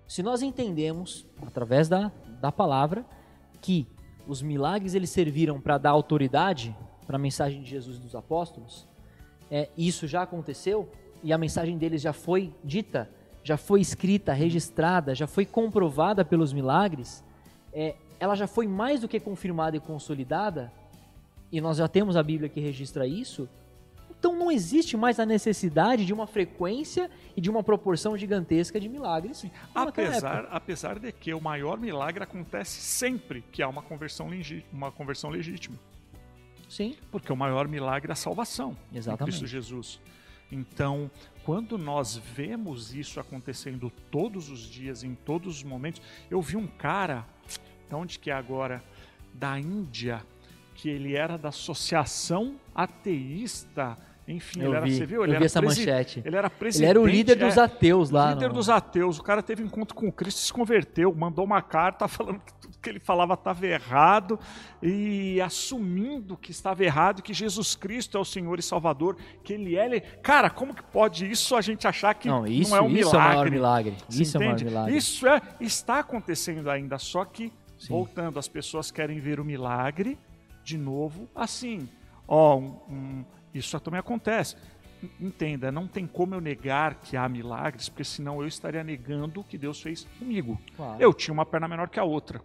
Se nós entendemos, através da, da palavra, que os milagres eles serviram para dar autoridade para a mensagem de Jesus e dos apóstolos, é, isso já aconteceu e a mensagem deles já foi dita, já foi escrita, registrada, já foi comprovada pelos milagres, é, ela já foi mais do que confirmada e consolidada, e nós já temos a Bíblia que registra isso, então não existe mais a necessidade de uma frequência e de uma proporção gigantesca de milagres. Apesar, apesar de que o maior milagre acontece sempre que há uma conversão, uma conversão legítima. Sim. Porque o maior milagre é a salvação Exatamente. em Cristo Jesus. Então, quando nós vemos isso acontecendo todos os dias, em todos os momentos, eu vi um cara, de onde que é agora? Da Índia, que ele era da Associação Ateísta enfim, eu ele era, vi, você viu? Ele eu vi essa manchete. Ele era presidente. Ele era o líder dos é, ateus lá. Líder no... dos ateus. O cara teve encontro com Cristo, se converteu, mandou uma carta falando que tudo que ele falava estava errado e assumindo que estava errado, que Jesus Cristo é o Senhor e Salvador, que ele é. Cara, como que pode isso a gente achar que não, isso, não é um isso milagre? É o maior milagre. Isso entende? é o maior milagre. Isso é, está acontecendo ainda, só que Sim. voltando, as pessoas querem ver o milagre de novo assim. Ó, um, um, isso também acontece entenda, não tem como eu negar que há milagres, porque senão eu estaria negando o que Deus fez comigo. Claro. Eu tinha uma perna menor que a outra.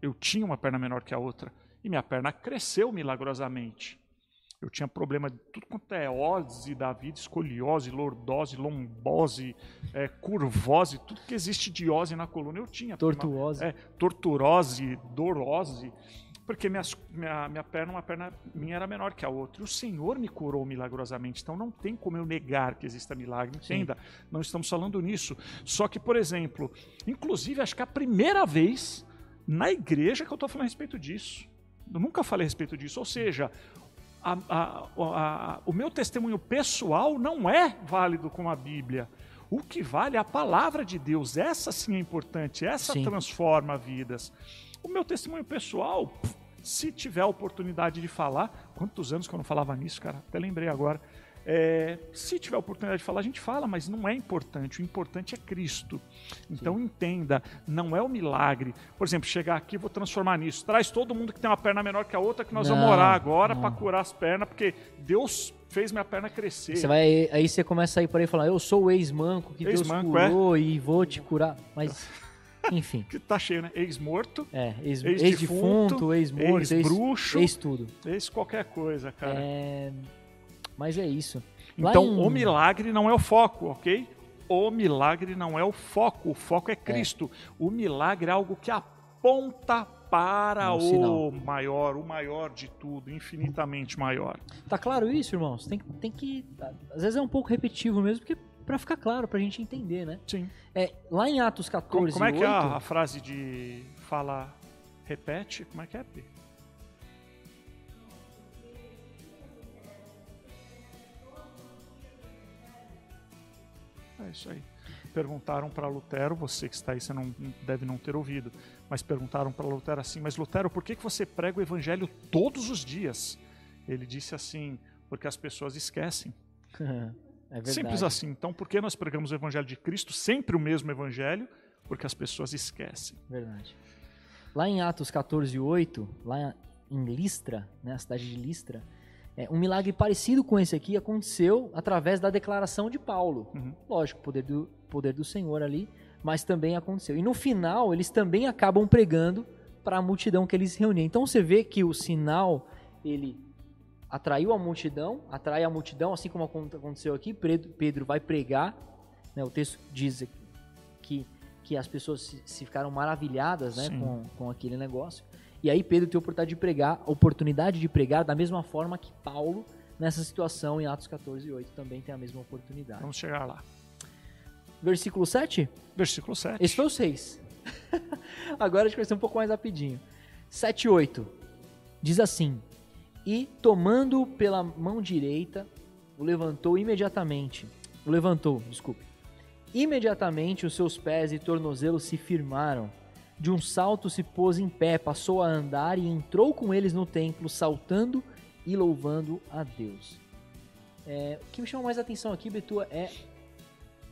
Eu tinha uma perna menor que a outra. E minha perna cresceu milagrosamente. Eu tinha problema de tudo quanto é ose da vida, escoliose, lordose, lombose, é, curvose, tudo que existe de ose na coluna eu tinha. Tortuose. É, torturose, dorose porque minha, minha, minha perna, uma perna minha era menor que a outra. O Senhor me curou milagrosamente. Então não tem como eu negar que exista milagre. Entenda, Sim. não estamos falando nisso. Só que, por exemplo, inclusive, acho que é a primeira vez na igreja que eu estou falando a respeito disso. Eu nunca falei a respeito disso. Ou seja, a, a, a, o meu testemunho pessoal não é válido como a Bíblia. O que vale é a palavra de Deus. Essa sim é importante. Essa sim. transforma vidas. O meu testemunho pessoal, se tiver a oportunidade de falar, quantos anos que eu não falava nisso, cara? Até lembrei agora. É, se tiver a oportunidade de falar, a gente fala, mas não é importante. O importante é Cristo. Então Sim. entenda, não é o milagre. Por exemplo, chegar aqui, vou transformar nisso. Traz todo mundo que tem uma perna menor que a outra, que nós não, vamos orar agora para curar as pernas, porque Deus fez minha perna crescer. Você vai, aí você começa a ir por aí e falar, eu sou o ex-manco que ex Deus é. curou é? e vou te curar. Mas Enfim. que tá cheio, né? Ex-morto. É, ex-defunto, ex ex-morto, ex-bruxo. Ex-tudo. Ex qualquer coisa, cara. É... Mas é isso. Então, em... o milagre não é o foco, ok? O milagre não é o foco. O foco é Cristo. É. O milagre é algo que aponta para é um o maior, o maior de tudo, infinitamente maior. Tá claro isso, irmãos? Tem, tem que. Às vezes é um pouco repetitivo mesmo, porque para ficar claro, para a gente entender, né? Sim. É, lá em Atos 14, Como, é que 8, é a, a, frase de fala, repete? Como é que é, P? É isso aí. Perguntaram para Lutero, você que está aí, você não deve não ter ouvido, mas perguntaram para Lutero assim: Mas Lutero, por que, que você prega o evangelho todos os dias? Ele disse assim: Porque as pessoas esquecem. É Simples assim. Então, por que nós pregamos o Evangelho de Cristo, sempre o mesmo Evangelho? Porque as pessoas esquecem. Verdade. Lá em Atos 14, 8, lá em Listra, né, a cidade de Listra, é, um milagre parecido com esse aqui aconteceu através da declaração de Paulo. Uhum. Lógico, poder do, poder do Senhor ali, mas também aconteceu. E no final, eles também acabam pregando para a multidão que eles reuniam. Então você vê que o sinal, ele atraiu a multidão, atrai a multidão, assim como aconteceu aqui. Pedro vai pregar, né, o texto diz que, que as pessoas se, se ficaram maravilhadas né, com, com aquele negócio. E aí Pedro tem a oportunidade de pregar, oportunidade de pregar da mesma forma que Paulo, nessa situação, em Atos 14 e 8, também tem a mesma oportunidade. Vamos chegar lá. Versículo 7? Versículo 7. Esse foi o 6. Agora a gente vai ser um pouco mais rapidinho. 7 e 8. Diz assim: e, tomando pela mão direita, o levantou imediatamente. O levantou, desculpe. Imediatamente os seus pés e tornozelos se firmaram. De um salto se pôs em pé, passou a andar e entrou com eles no templo, saltando e louvando a Deus. É, o que me chama mais atenção aqui, Betua, é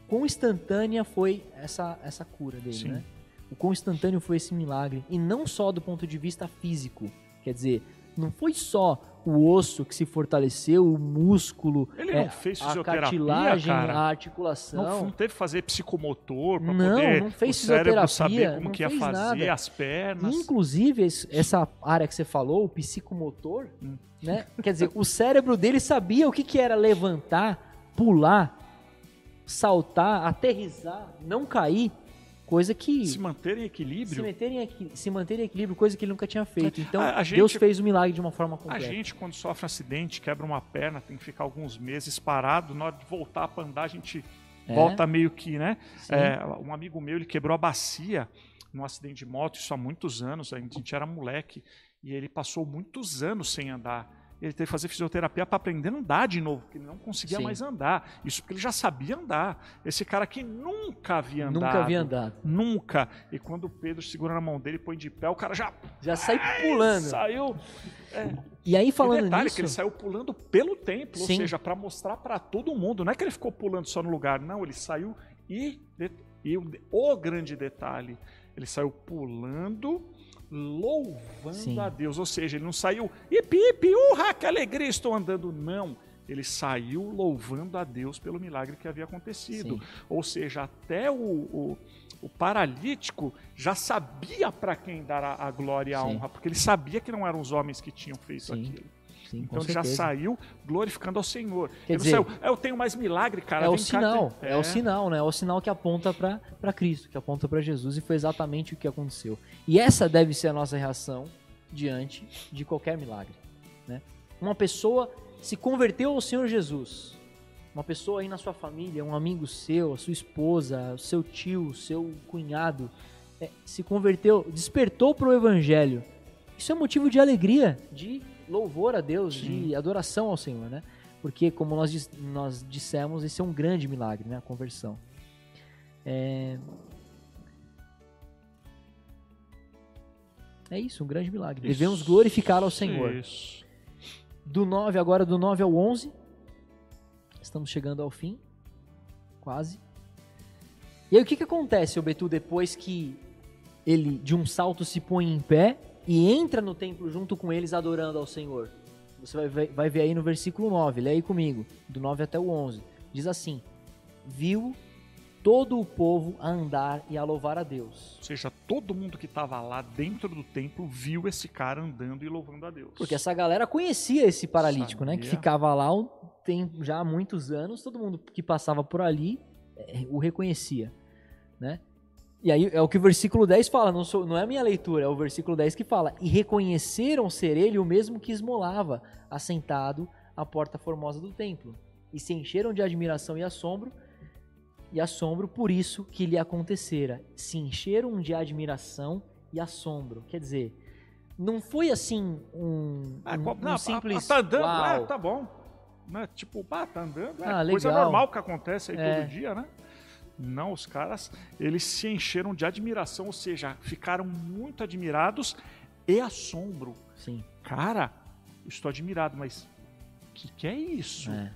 quão instantânea foi essa, essa cura dele, Sim. né? O quão instantâneo foi esse milagre. E não só do ponto de vista físico. Quer dizer, não foi só o osso que se fortaleceu, o músculo, Ele é, não fez a cartilagem, cara? a articulação. Não, não teve que fazer psicomotor para Não, poder não fez o cérebro saber como não que ia fazer, nada. as pernas. Inclusive, es- essa área que você falou, o psicomotor, Hum. né? Quer dizer, o cérebro dele sabia o que, que era levantar, pular, saltar, aterrissar, não cair, coisa que Se manter em se equilíbrio. manter, em, equi- se manter em equilíbrio, coisa que ele nunca tinha feito. Então, A- a gente- Deus fez o milagre de uma forma A completa. gente, quando sofre um acidente, quebra uma perna, tem que ficar alguns meses parado. Na hora de voltar para andar, a gente É, volta meio que, né? É, um amigo meu, ele quebrou a bacia num acidente de moto, isso há muitos anos, a gente era moleque, e ele passou muitos anos sem andar. Ele teve que fazer fisioterapia para aprender a andar de novo, porque ele não conseguia Sim. mais andar. Isso porque ele já sabia andar. Esse cara aqui nunca havia andado. Nunca havia andado. Nunca. E quando o Pedro segura na mão dele e põe de pé, o cara já Já sai pulando. saiu. E aí, E falando detalhe nisso... que ele saiu pulando pelo templo, ou Sim. seja, para mostrar para todo mundo. Não é que ele ficou pulando só no lugar, não. Ele saiu e, e o, o grande detalhe, ele saiu pulando, louvando Sim. a Deus. Ou seja, ele não saiu ipi, ipi, urra, que alegria, estou andando. Não. Ele saiu louvando a Deus pelo milagre que havia acontecido. Sim. Ou seja, até o, o, o paralítico já sabia para quem dar a, a glória e a Sim. honra, porque ele sabia que não eram os homens que tinham feito aquilo. Sim, Então já saiu glorificando ao Senhor. Quer ele dizer, saiu, "É, eu tenho mais milagre, cara. é o vem cá sinal, ter-" é. o sinal, né? É o sinal que aponta para Cristo, que aponta para Jesus e foi exatamente o que aconteceu. E essa deve ser a nossa reação diante de qualquer milagre, né? Uma pessoa se converteu ao Senhor Jesus. Uma pessoa aí na sua família, um amigo seu, a sua esposa, o seu tio, o seu cunhado, é, se converteu, despertou para o evangelho. Isso é motivo de alegria, de louvor a Deus, de adoração ao Senhor, né? Porque, como nós, nós dissemos, esse é um grande milagre, né? A conversão. É... é isso, um grande milagre. Isso. Devemos glorificar ao Senhor. Isso. Do 9 agora, do 9 ao 11. Estamos chegando ao fim. Quase. E aí o que, que acontece, ô Betu, depois que ele de um salto se põe em pé e entra no templo junto com eles adorando ao Senhor? Você vai vai ver aí no versículo 9, lê aí comigo, do 9 até o 11. Diz assim: Viu todo o povo a andar e a louvar a Deus. Ou seja, todo mundo que estava lá dentro do templo viu esse cara andando e louvando a Deus. Porque essa galera conhecia esse paralítico, né? Que Sabia. ficava lá um- tem já há muitos anos, todo mundo que passava por ali eh, o reconhecia, né? E aí é o que o versículo 10 fala, não, sou, não é a minha leitura, é o versículo 10 que fala. E reconheceram ser ele o mesmo que esmolava, assentado à porta formosa do templo. E se encheram de admiração e assombro, e assombro por isso que lhe acontecera. Se encheram de admiração e assombro. Quer dizer, não foi assim um, Ah, um- qual- um não, simples. tá andando, "Uau". ah, tá bom. Né? Tipo, ah, tá andando. É Ah, coisa legal. normal que acontece aí É. todo dia, né? Não, os caras, eles se encheram de admiração, ou seja, ficaram muito admirados e assombro. Sim. Cara, estou admirado, mas o que, que é isso? É.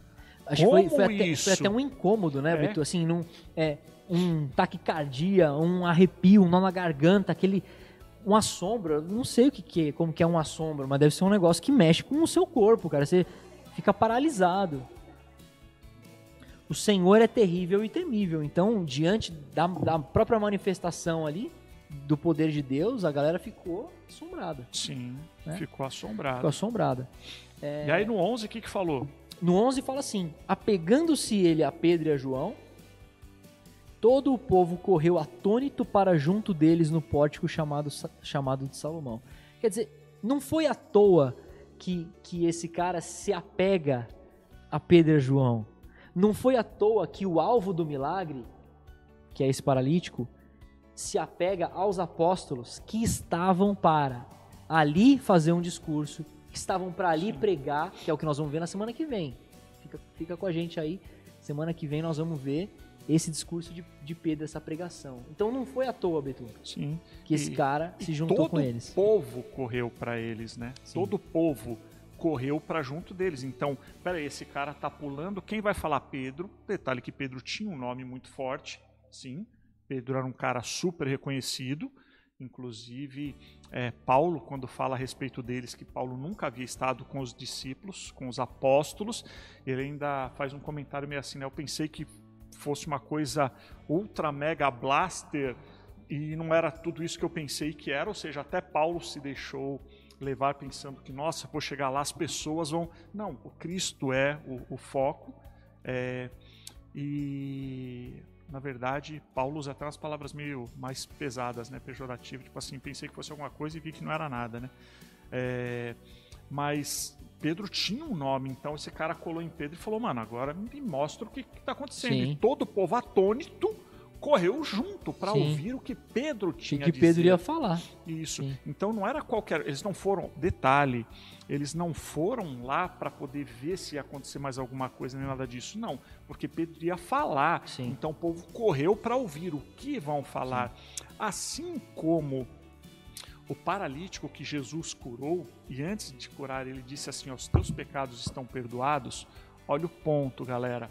Acho que foi, Como foi até, isso? foi até um incômodo, né, É. Beto? Assim, num, é, um taquicardia, um arrepio, um nó na garganta, aquele. Um assombro. Não sei o que, que é, como que é um assombro, mas deve ser um negócio que mexe com o seu corpo, cara. Você fica paralisado. O Senhor é terrível e temível. Então, diante da, da própria manifestação ali, do poder de Deus, a galera ficou assombrada. Sim, Né? ficou assombrado. Ficou assombrada. E aí no 11, o que que falou? No 11 fala assim: apegando-se ele a Pedro e a João, todo o povo correu atônito para junto deles no pórtico chamado, chamado de Salomão. Quer dizer, não foi à toa que, que esse cara se apega a Pedro e a João. Não foi à toa que o alvo do milagre, que é esse paralítico, se apega aos apóstolos que estavam para ali fazer um discurso, que estavam para ali pregar, que é o que nós vamos ver na semana que vem. Fica, fica com a gente aí. Semana que vem nós vamos ver esse discurso de, de Pedro, essa pregação. Então não foi à toa, Sim. que esse E- cara se juntou todo com eles. o povo correu para eles, né? Sim. Todo o povo correu para junto deles. Então, peraí, esse cara tá pulando, quem vai falar Pedro? Detalhe que Pedro tinha um nome muito forte, sim. Pedro era um cara super reconhecido. Inclusive, é, Paulo, quando fala a respeito deles, que Paulo nunca havia estado com os discípulos, com os apóstolos, ele ainda faz um comentário meio assim, né? Eu pensei que fosse uma coisa ultra mega blaster e não era tudo isso que eu pensei que era, ou seja, até Paulo se deixou levar pensando que, nossa, vou chegar lá, as pessoas vão. Não, o Cristo é o, o foco. É, e na verdade, Paulo usa até umas palavras meio mais pesadas, né, pejorativas, tipo assim, pensei que fosse alguma coisa e vi que não era nada, né? É, mas Pedro tinha um nome, então esse cara colou em Pedro e falou, mano, agora me mostra o que está acontecendo. Sim. E todo o povo atônito correu junto para ouvir o que Pedro tinha o que Pedro ia falar. Isso. Sim. Então não era qualquer, eles não foram, detalhe, eles não foram lá para poder ver se ia acontecer mais alguma coisa nem nada disso, não, porque Pedro ia falar. Sim. Então o povo correu para ouvir o que vão falar. Sim. Assim como o paralítico que Jesus curou, e antes de curar ele disse assim: Os teus pecados estão perdoados. Olha o ponto, galera.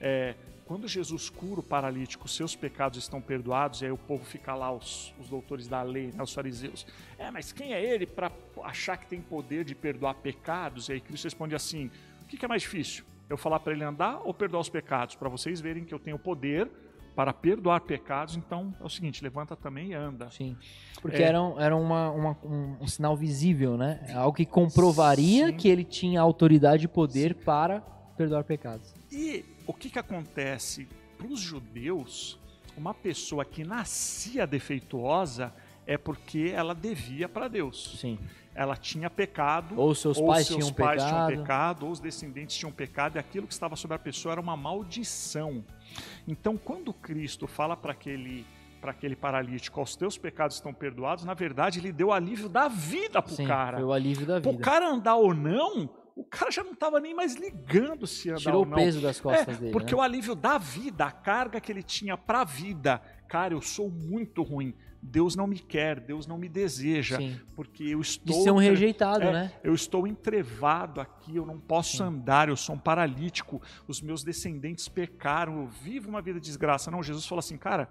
É, quando Jesus cura o paralítico, seus pecados estão perdoados, e aí o povo fica lá, os, os doutores da lei, né, os fariseus. É, mas quem é ele para achar que tem poder de perdoar pecados? E aí Cristo responde assim: o que, que é mais difícil? Eu falar para ele andar ou perdoar os pecados? Para vocês verem que eu tenho poder para perdoar pecados, então é o seguinte, levanta também e anda. Sim, porque é, era, era uma, uma um, um, sinal visível, né? É algo que comprovaria sim. que ele tinha autoridade e poder sim. para perdoar pecados. E o que, que acontece? Para os judeus, uma pessoa que nascia defeituosa é porque ela devia para Deus. Sim. Ela tinha pecado, ou seus ou pais, seus tinham, pais pecado. tinham pecado, ou os descendentes tinham pecado, e aquilo que estava sobre a pessoa era uma maldição. Então, quando Cristo fala para aquele para aquele paralítico, os teus pecados estão perdoados, na verdade, ele deu alívio da vida pro Sim, cara. Foi o alívio da vida. O cara andar ou não, o cara já não estava nem mais ligando se andar Tirou ou não. o peso das costas é, dele. Porque né? o alívio da vida, a carga que ele tinha para a vida, cara, eu sou muito ruim. Deus não me quer, Deus não me deseja, Sim. porque eu estou. De ser um rejeitado, é, né? Eu estou entrevado aqui, eu não posso Sim. andar, eu sou um paralítico, os meus descendentes pecaram, eu vivo uma vida de desgraça. Não, Jesus falou assim, cara,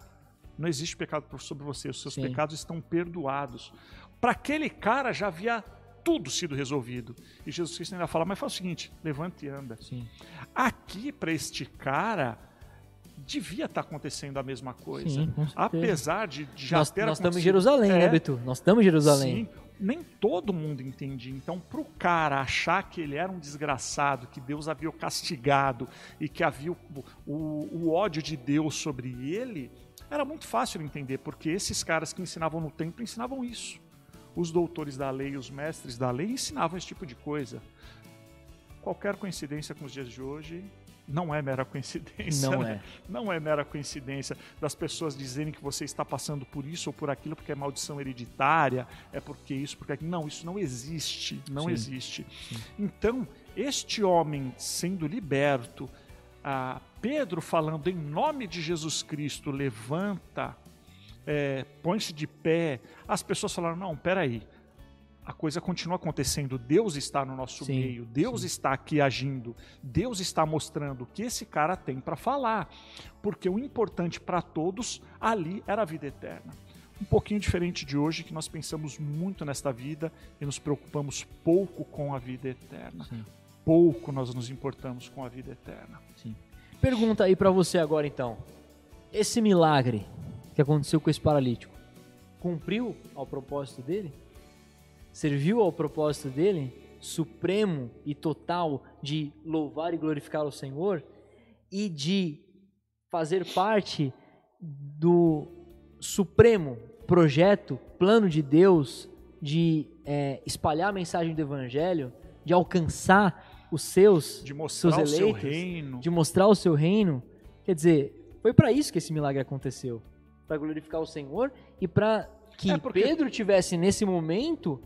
não existe pecado sobre você, os seus Sim. pecados estão perdoados. Para aquele cara já havia tudo sido resolvido. E Jesus Cristo ainda fala, mas faz o seguinte, levante e anda. Sim. Aqui, para este cara, devia estar tá acontecendo a mesma coisa. Sim, Apesar de, de já nós, ter Nós estamos em Jerusalém, né, é, né, Beto? Nós estamos em Jerusalém. Sim, nem todo mundo entendia. Então, para o cara achar que ele era um desgraçado, que Deus havia o castigado e que havia o, o, o ódio de Deus sobre ele, era muito fácil entender, porque esses caras que ensinavam no templo ensinavam isso os doutores da lei, os mestres da lei ensinavam esse tipo de coisa. Qualquer coincidência com os dias de hoje não é mera coincidência. Não né? é. Não é mera coincidência das pessoas dizerem que você está passando por isso ou por aquilo porque é maldição hereditária, é porque isso, porque aquilo. Não, isso não existe. Não Sim. existe. Sim. Então, este homem sendo liberto, ah, Pedro falando em nome de Jesus Cristo, levanta é, põe-se de pé. As pessoas falaram: não, peraí, a coisa continua acontecendo. Deus está no nosso sim, meio, Deus sim. está aqui agindo, Deus está mostrando o que esse cara tem para falar. Porque o importante para todos ali era a vida eterna. Um pouquinho diferente de hoje, que nós pensamos muito nesta vida e nos preocupamos pouco com a vida eterna. Sim. Pouco nós nos importamos com a vida eterna. Pergunta aí para você agora então. Esse milagre que aconteceu com esse paralítico? Cumpriu ao propósito dele? Serviu ao propósito dele, supremo e total, de louvar e glorificar o Senhor e de fazer parte do supremo projeto, plano de Deus de é, espalhar a mensagem do Evangelho, de alcançar os seus, de mostrar seus eleitos, o seu reino, de mostrar o seu reino. Quer dizer, foi para isso que esse milagre aconteceu para glorificar o Senhor e para que é porque... Pedro tivesse nesse momento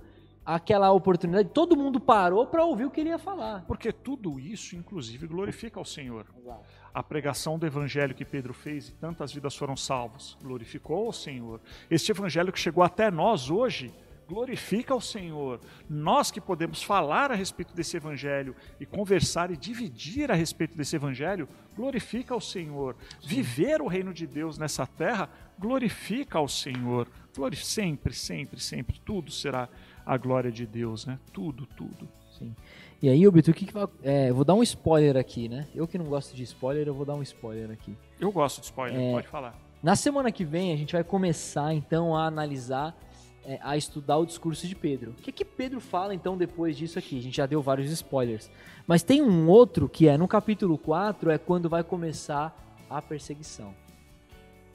aquela oportunidade. Todo mundo parou para ouvir o que ele ia falar. Porque tudo isso, inclusive, glorifica ao Senhor. Exato. A pregação do evangelho que Pedro fez e tantas vidas foram salvas, glorificou ao Senhor. Este evangelho que chegou até nós hoje, glorifica ao Senhor. Nós que podemos falar a respeito desse evangelho e conversar e dividir a respeito desse evangelho, glorifica ao Senhor. Sim. Viver o reino de Deus nessa terra glorifica ao Senhor. Glori sempre, sempre, sempre. Tudo será a glória de Deus, né? Tudo, tudo. Sim. E aí, Obito, o que, que vai. É, vou dar um spoiler aqui, né? Eu que não gosto de spoiler, eu vou dar um spoiler aqui. Eu gosto de spoiler, é, pode falar. Na semana que vem, a gente vai começar, então, a analisar, é, a estudar o discurso de Pedro. O que, que Pedro fala, então, depois disso aqui? A gente já deu vários spoilers. Mas tem um outro que é no capítulo 4, é quando vai começar a perseguição.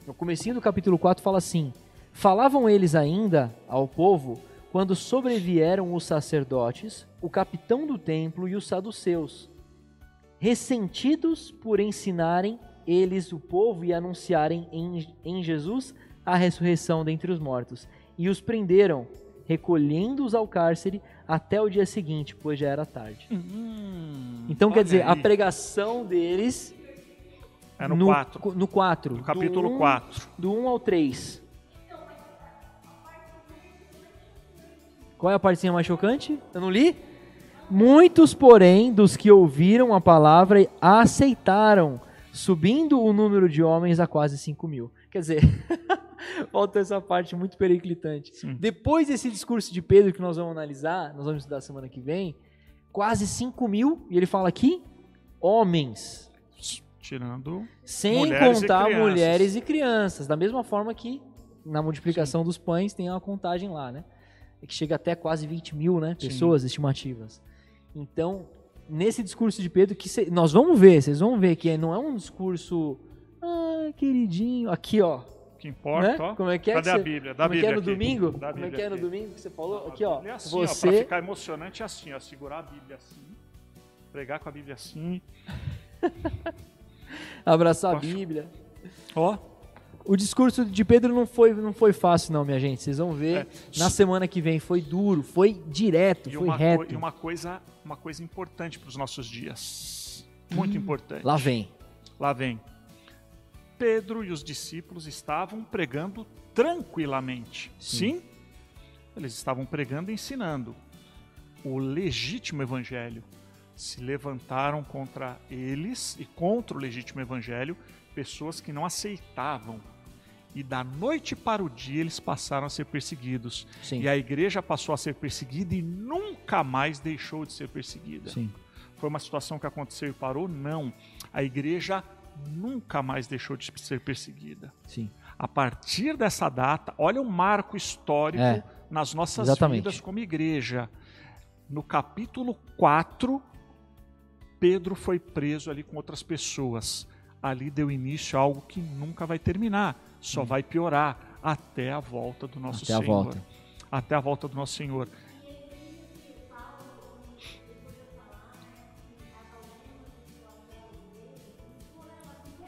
No comecinho do capítulo 4 fala assim: Falavam eles ainda ao povo quando sobrevieram os sacerdotes, o capitão do templo e os saduceus, ressentidos por ensinarem eles o povo e anunciarem em, em Jesus a ressurreição dentre os mortos. E os prenderam, recolhendo-os ao cárcere até o dia seguinte, pois já era tarde. Hum, então, quer dizer, aí. a pregação deles. É no 4. No 4. No capítulo 4. Do 1 um ao 3. Qual é a partezinha mais chocante? Eu não li? Muitos, porém, dos que ouviram a palavra aceitaram, subindo o número de homens a quase 5 mil. Quer dizer, falta essa parte muito periclitante. Sim. Depois desse discurso de Pedro que nós vamos analisar, nós vamos estudar semana que vem, quase 5 mil, e ele fala aqui, homens. Tirando. Sem mulheres contar e mulheres e crianças. Da mesma forma que na multiplicação Sim. dos pães tem uma contagem lá, né? É que chega até quase 20 mil né, pessoas Sim. estimativas. Então, nesse discurso de Pedro, que cê, nós vamos ver, vocês vão ver que não é um discurso, ah, queridinho, aqui ó. Que importa, né? ó. Como é que é? Cadê que a Bíblia? Da como Bíblia é que é no aqui. domingo? Da como é que é no domingo que você falou? Aqui, ó. É assim, você... ó, pra ficar emocionante é assim, ó. Segurar a Bíblia assim, pregar com a Bíblia assim. Abraçar a Bíblia. Ó. O discurso de Pedro não foi, não foi fácil, não, minha gente. Vocês vão ver. É. Na semana que vem foi duro, foi direto, e foi reto. e uma coisa, uma coisa importante para os nossos dias. Muito hum, importante. Lá vem. Lá vem. Pedro e os discípulos estavam pregando tranquilamente. Sim. Sim? Eles estavam pregando e ensinando o legítimo evangelho. Se levantaram contra eles e contra o legítimo evangelho pessoas que não aceitavam e da noite para o dia eles passaram a ser perseguidos. Sim. E a igreja passou a ser perseguida e nunca mais deixou de ser perseguida. Sim. Foi uma situação que aconteceu e parou? Não. A igreja nunca mais deixou de ser perseguida. Sim. A partir dessa data, olha um marco histórico é, nas nossas exatamente. vidas como igreja. No capítulo 4, Pedro foi preso ali com outras pessoas. Ali deu início a algo que nunca vai terminar só hum. vai piorar até a volta do nosso até Senhor. A volta. Até a volta do nosso Senhor.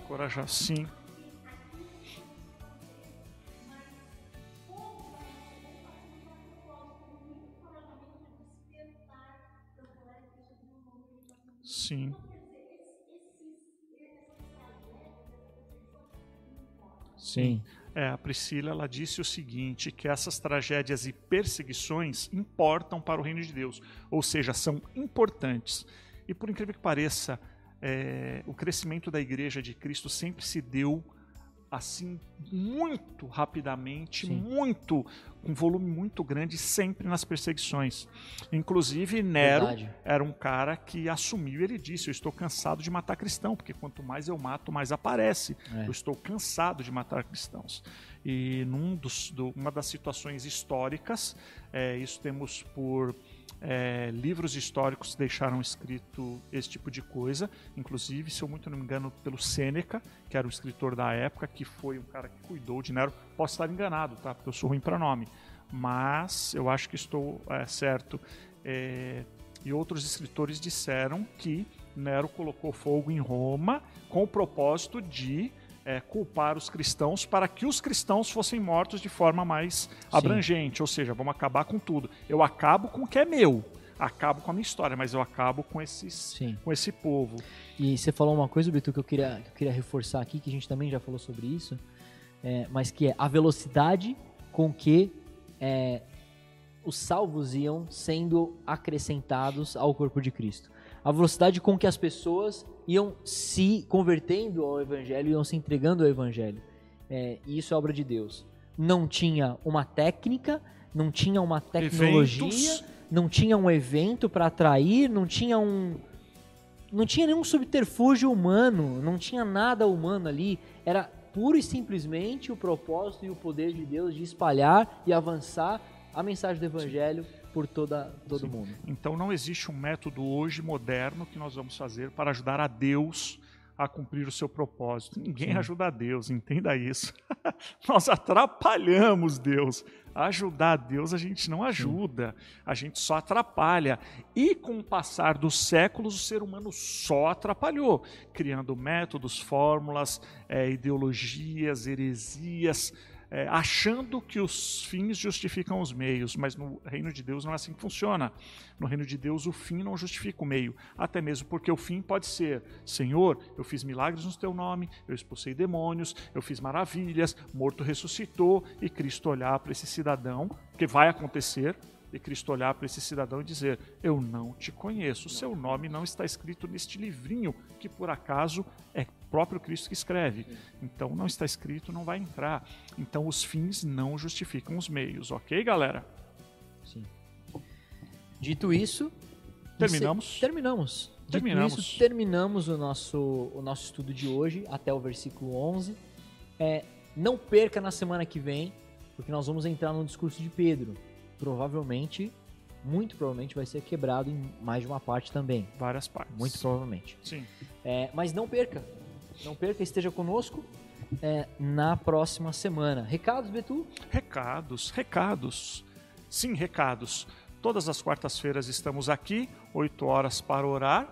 Corajar, sim. Sim. Sim. É, a Priscila ela disse o seguinte, que essas tragédias e perseguições importam para o reino de Deus, ou seja, são importantes. E por incrível que pareça, é, o crescimento da igreja de Cristo sempre se deu assim muito rapidamente, Sim. muito com volume muito grande, sempre nas perseguições. Inclusive Nero Verdade. era um cara que assumiu, ele disse: "Eu estou cansado de matar cristão, porque quanto mais eu mato, mais aparece. É. Eu estou cansado de matar cristãos." E num dos, do, das situações históricas, é, isso temos por é, livros históricos deixaram escrito esse tipo de coisa, inclusive, se eu muito não me engano, pelo Sêneca, que era o escritor da época, que foi um cara que cuidou de Nero. Posso estar enganado, tá? Porque eu sou ruim para nome, mas eu acho que estou é, certo. É, e outros escritores disseram que Nero colocou fogo em Roma com o propósito de é, culpar os cristãos para que os cristãos fossem mortos de forma mais Sim. abrangente, ou seja, vamos acabar com tudo. Eu acabo com o que é meu, acabo com a minha história, mas eu acabo com, esses, com esse povo. E você falou uma coisa, Bitu, que eu queria, que eu queria reforçar aqui, que a gente também já falou sobre isso, é, mas que é a velocidade com que é, os salvos iam sendo acrescentados ao corpo de Cristo. A velocidade com que as pessoas iam se convertendo ao evangelho, iam se entregando ao evangelho. é, e isso é obra de Deus. Não tinha uma técnica, não tinha uma tecnologia, Eventos. não tinha um evento para atrair, não tinha um. Não tinha nenhum subterfúgio humano, não tinha nada humano ali. Era puro e simplesmente o propósito e o poder de Deus de espalhar e avançar a mensagem do Evangelho por toda, todo Sim. mundo. Então não existe um método hoje moderno que nós vamos fazer para ajudar a Deus a cumprir o seu propósito. Ninguém Sim. ajuda a Deus, entenda isso. nós atrapalhamos Deus. Ajudar a Deus a gente não ajuda, a gente só atrapalha. E com o passar dos séculos, o ser humano só atrapalhou, criando métodos, fórmulas, eh, ideologias, heresias, é, achando que os fins justificam os meios, mas no reino de Deus não é assim que funciona. No reino de Deus, o fim não justifica o meio, até mesmo porque o fim pode ser: Senhor, eu fiz milagres no teu nome, eu expulsei demônios, eu fiz maravilhas, morto ressuscitou, e Cristo olhar para esse cidadão, que vai acontecer, e Cristo olhar para esse cidadão e dizer: Eu não te conheço, o seu nome não está escrito neste livrinho, que por acaso é próprio Cristo que escreve. Então não está escrito, não vai entrar. Então os fins não justificam os meios, ok, galera? Sim. Dito isso, Terminamos? terminamos. Dito Terminamos. isso, terminamos o nosso, o nosso estudo de hoje até o versículo 11. É, não perca na semana que vem, porque nós vamos entrar no discurso de Pedro. Provavelmente, muito provavelmente, vai ser quebrado em mais de uma parte também. Várias partes. Muito provavelmente. Sim. É, mas não perca. Não perca, esteja conosco é, na próxima semana. Recados, Betu? Recados, recados. Sim, recados. Todas as quartas-feiras estamos aqui, 8 horas para orar.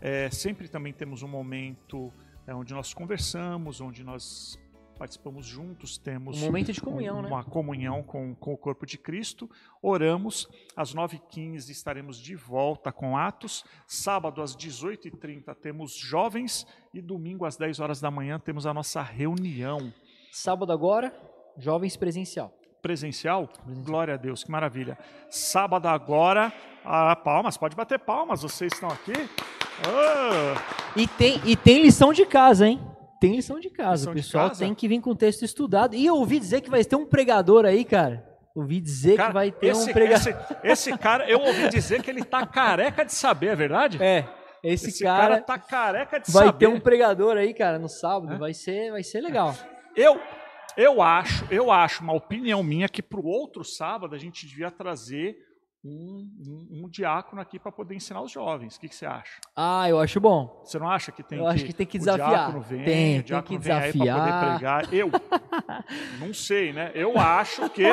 É, sempre também temos um momento é, onde nós conversamos, onde nós participamos juntos, temos Um momento de comunhão, né? uma comunhão com, com o corpo de Cristo. Oramos. Às 9h15 estaremos de volta com Atos. Sábado, às 18h30, temos jovens. E domingo, às 10 horas da manhã, temos a nossa reunião Sábado agora, jovens presencial. presencial. Presencial. Glória a Deus, que maravilha. Sábado agora. Ah, palmas, pode bater palmas, vocês estão aqui. Ah, E tem, e tem lição de casa, hein? Tem lição de casa. Lição o pessoal casa? tem que vir com o texto estudado. E eu ouvi dizer que vai ter um pregador aí, cara. Ouvi dizer cara, que vai ter esse, um pregador. esse, esse cara, eu ouvi dizer que ele tá careca de saber, é verdade? É, esse, Esse cara, cara, tá careca de vai saber. ter um pregador aí, cara, no sábado. É? Vai ser, vai ser legal. Eu, eu acho, eu acho, uma opinião minha, que pro outro sábado a gente devia trazer um, um, um diácono aqui para poder ensinar os jovens. O que, que você acha? Ah, eu acho bom. Você não acha que tem Eu que, acho que tem que o desafiar. diácono vem, Tem, o tem diácono que vem aí para poder desafiar. pregar? Eu não sei, né? Eu acho que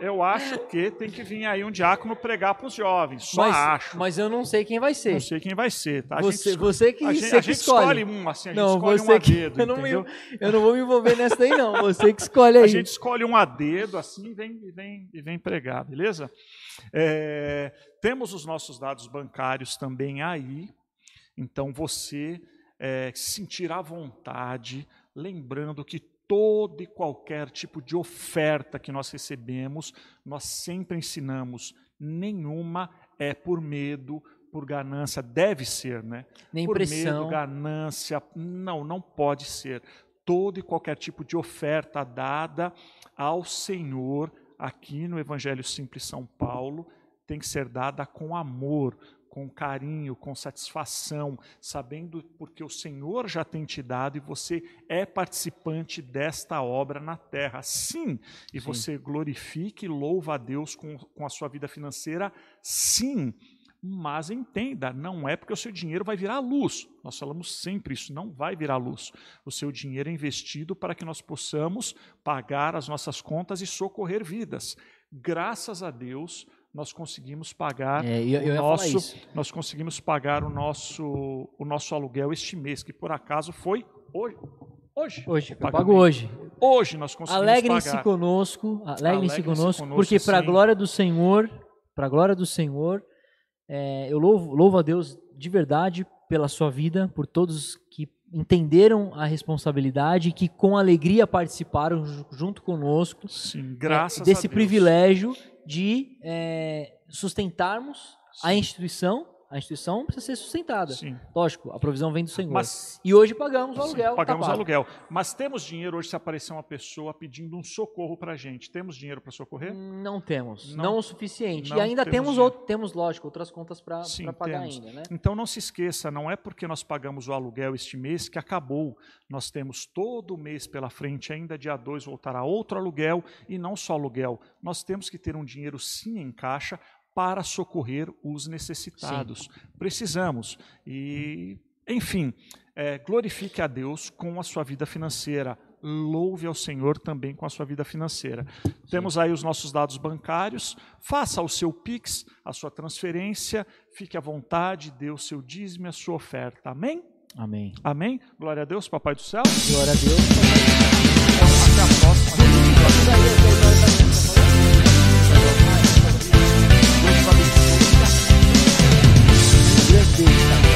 eu acho que tem que vir aí um diácono pregar para os jovens. Só mas, acho. mas eu não sei quem vai ser. Não sei quem vai ser, tá? A Você, gente, você que, a gente, a gente escolhe. escolhe um, assim, a gente não, escolhe você um a que dedo, eu não, me, eu não vou me envolver nessa daí não. Você que escolhe aí. A gente escolhe um a dedo assim e vem, e vem, e vem pregar, beleza? É, temos os nossos dados bancários também aí. Então você é, se sentir à vontade, lembrando que todo e qualquer tipo de oferta que nós recebemos, nós sempre ensinamos, nenhuma é por medo, por ganância, deve ser, né? Nem por pressão. medo, ganância, não, não pode ser. Todo e qualquer tipo de oferta dada ao Senhor aqui no Evangelho Simples São Paulo tem que ser dada com amor, com carinho, com satisfação, sabendo porque o Senhor já tem te dado e você é participante desta obra na terra. Sim, e Sim. você glorifique e louva a Deus com, com a sua vida financeira. Sim, mas entenda, não é porque o seu dinheiro vai virar luz. Nós falamos sempre isso, não vai virar luz. O seu dinheiro é investido para que nós possamos pagar as nossas contas e socorrer vidas. Graças a Deus, nós conseguimos pagar É, eu, eu o nosso, nós conseguimos pagar o nosso, o nosso aluguel este mês, que por acaso foi hoje. Hoje. Hoje, eu pago hoje. Hoje nós conseguimos Alegrem-se pagar. conosco, alegrem-se conosco, conosco, porque para a glória do Senhor, para a glória do Senhor, é, eu louvo, louvo a Deus de verdade pela sua vida, por todos que entenderam a responsabilidade e que com alegria participaram ju- junto conosco Sim, é, graças desse a Deus. privilégio de é, sustentarmos a Sim. instituição, A instituição precisa ser sustentada. Sim. Lógico, a provisão vem do Senhor. Mas E hoje pagamos o Sim, aluguel. tá pagamos o pago. aluguel. Mas temos dinheiro hoje se aparecer uma pessoa pedindo um socorro pra gente. Temos dinheiro para socorrer? Não temos, Não- não, o suficiente. não e ainda temos temos, outro, temos lógico, outras contas para Sim, pagar temos. ainda, né? Então não se esqueça, não é porque nós pagamos o aluguel este mês que acabou. Nós temos todo o mês pela frente, ainda dia 2 voltará outro aluguel e não só aluguel. Nós temos que ter um dinheiro sim em caixa para socorrer os necessitados. Precisamos. E, enfim, é, glorifique a Deus com a sua vida financeira. Louve ao Senhor também com a sua vida financeira. Temos aí os nossos dados bancários. Faça o seu Pix, a sua transferência. Fique à vontade, dê o seu dízimo e a sua oferta. Amém? Amém. Amém? Glória a Deus, Papai do céu. Glória a Deus. Então, até a próxima. Dios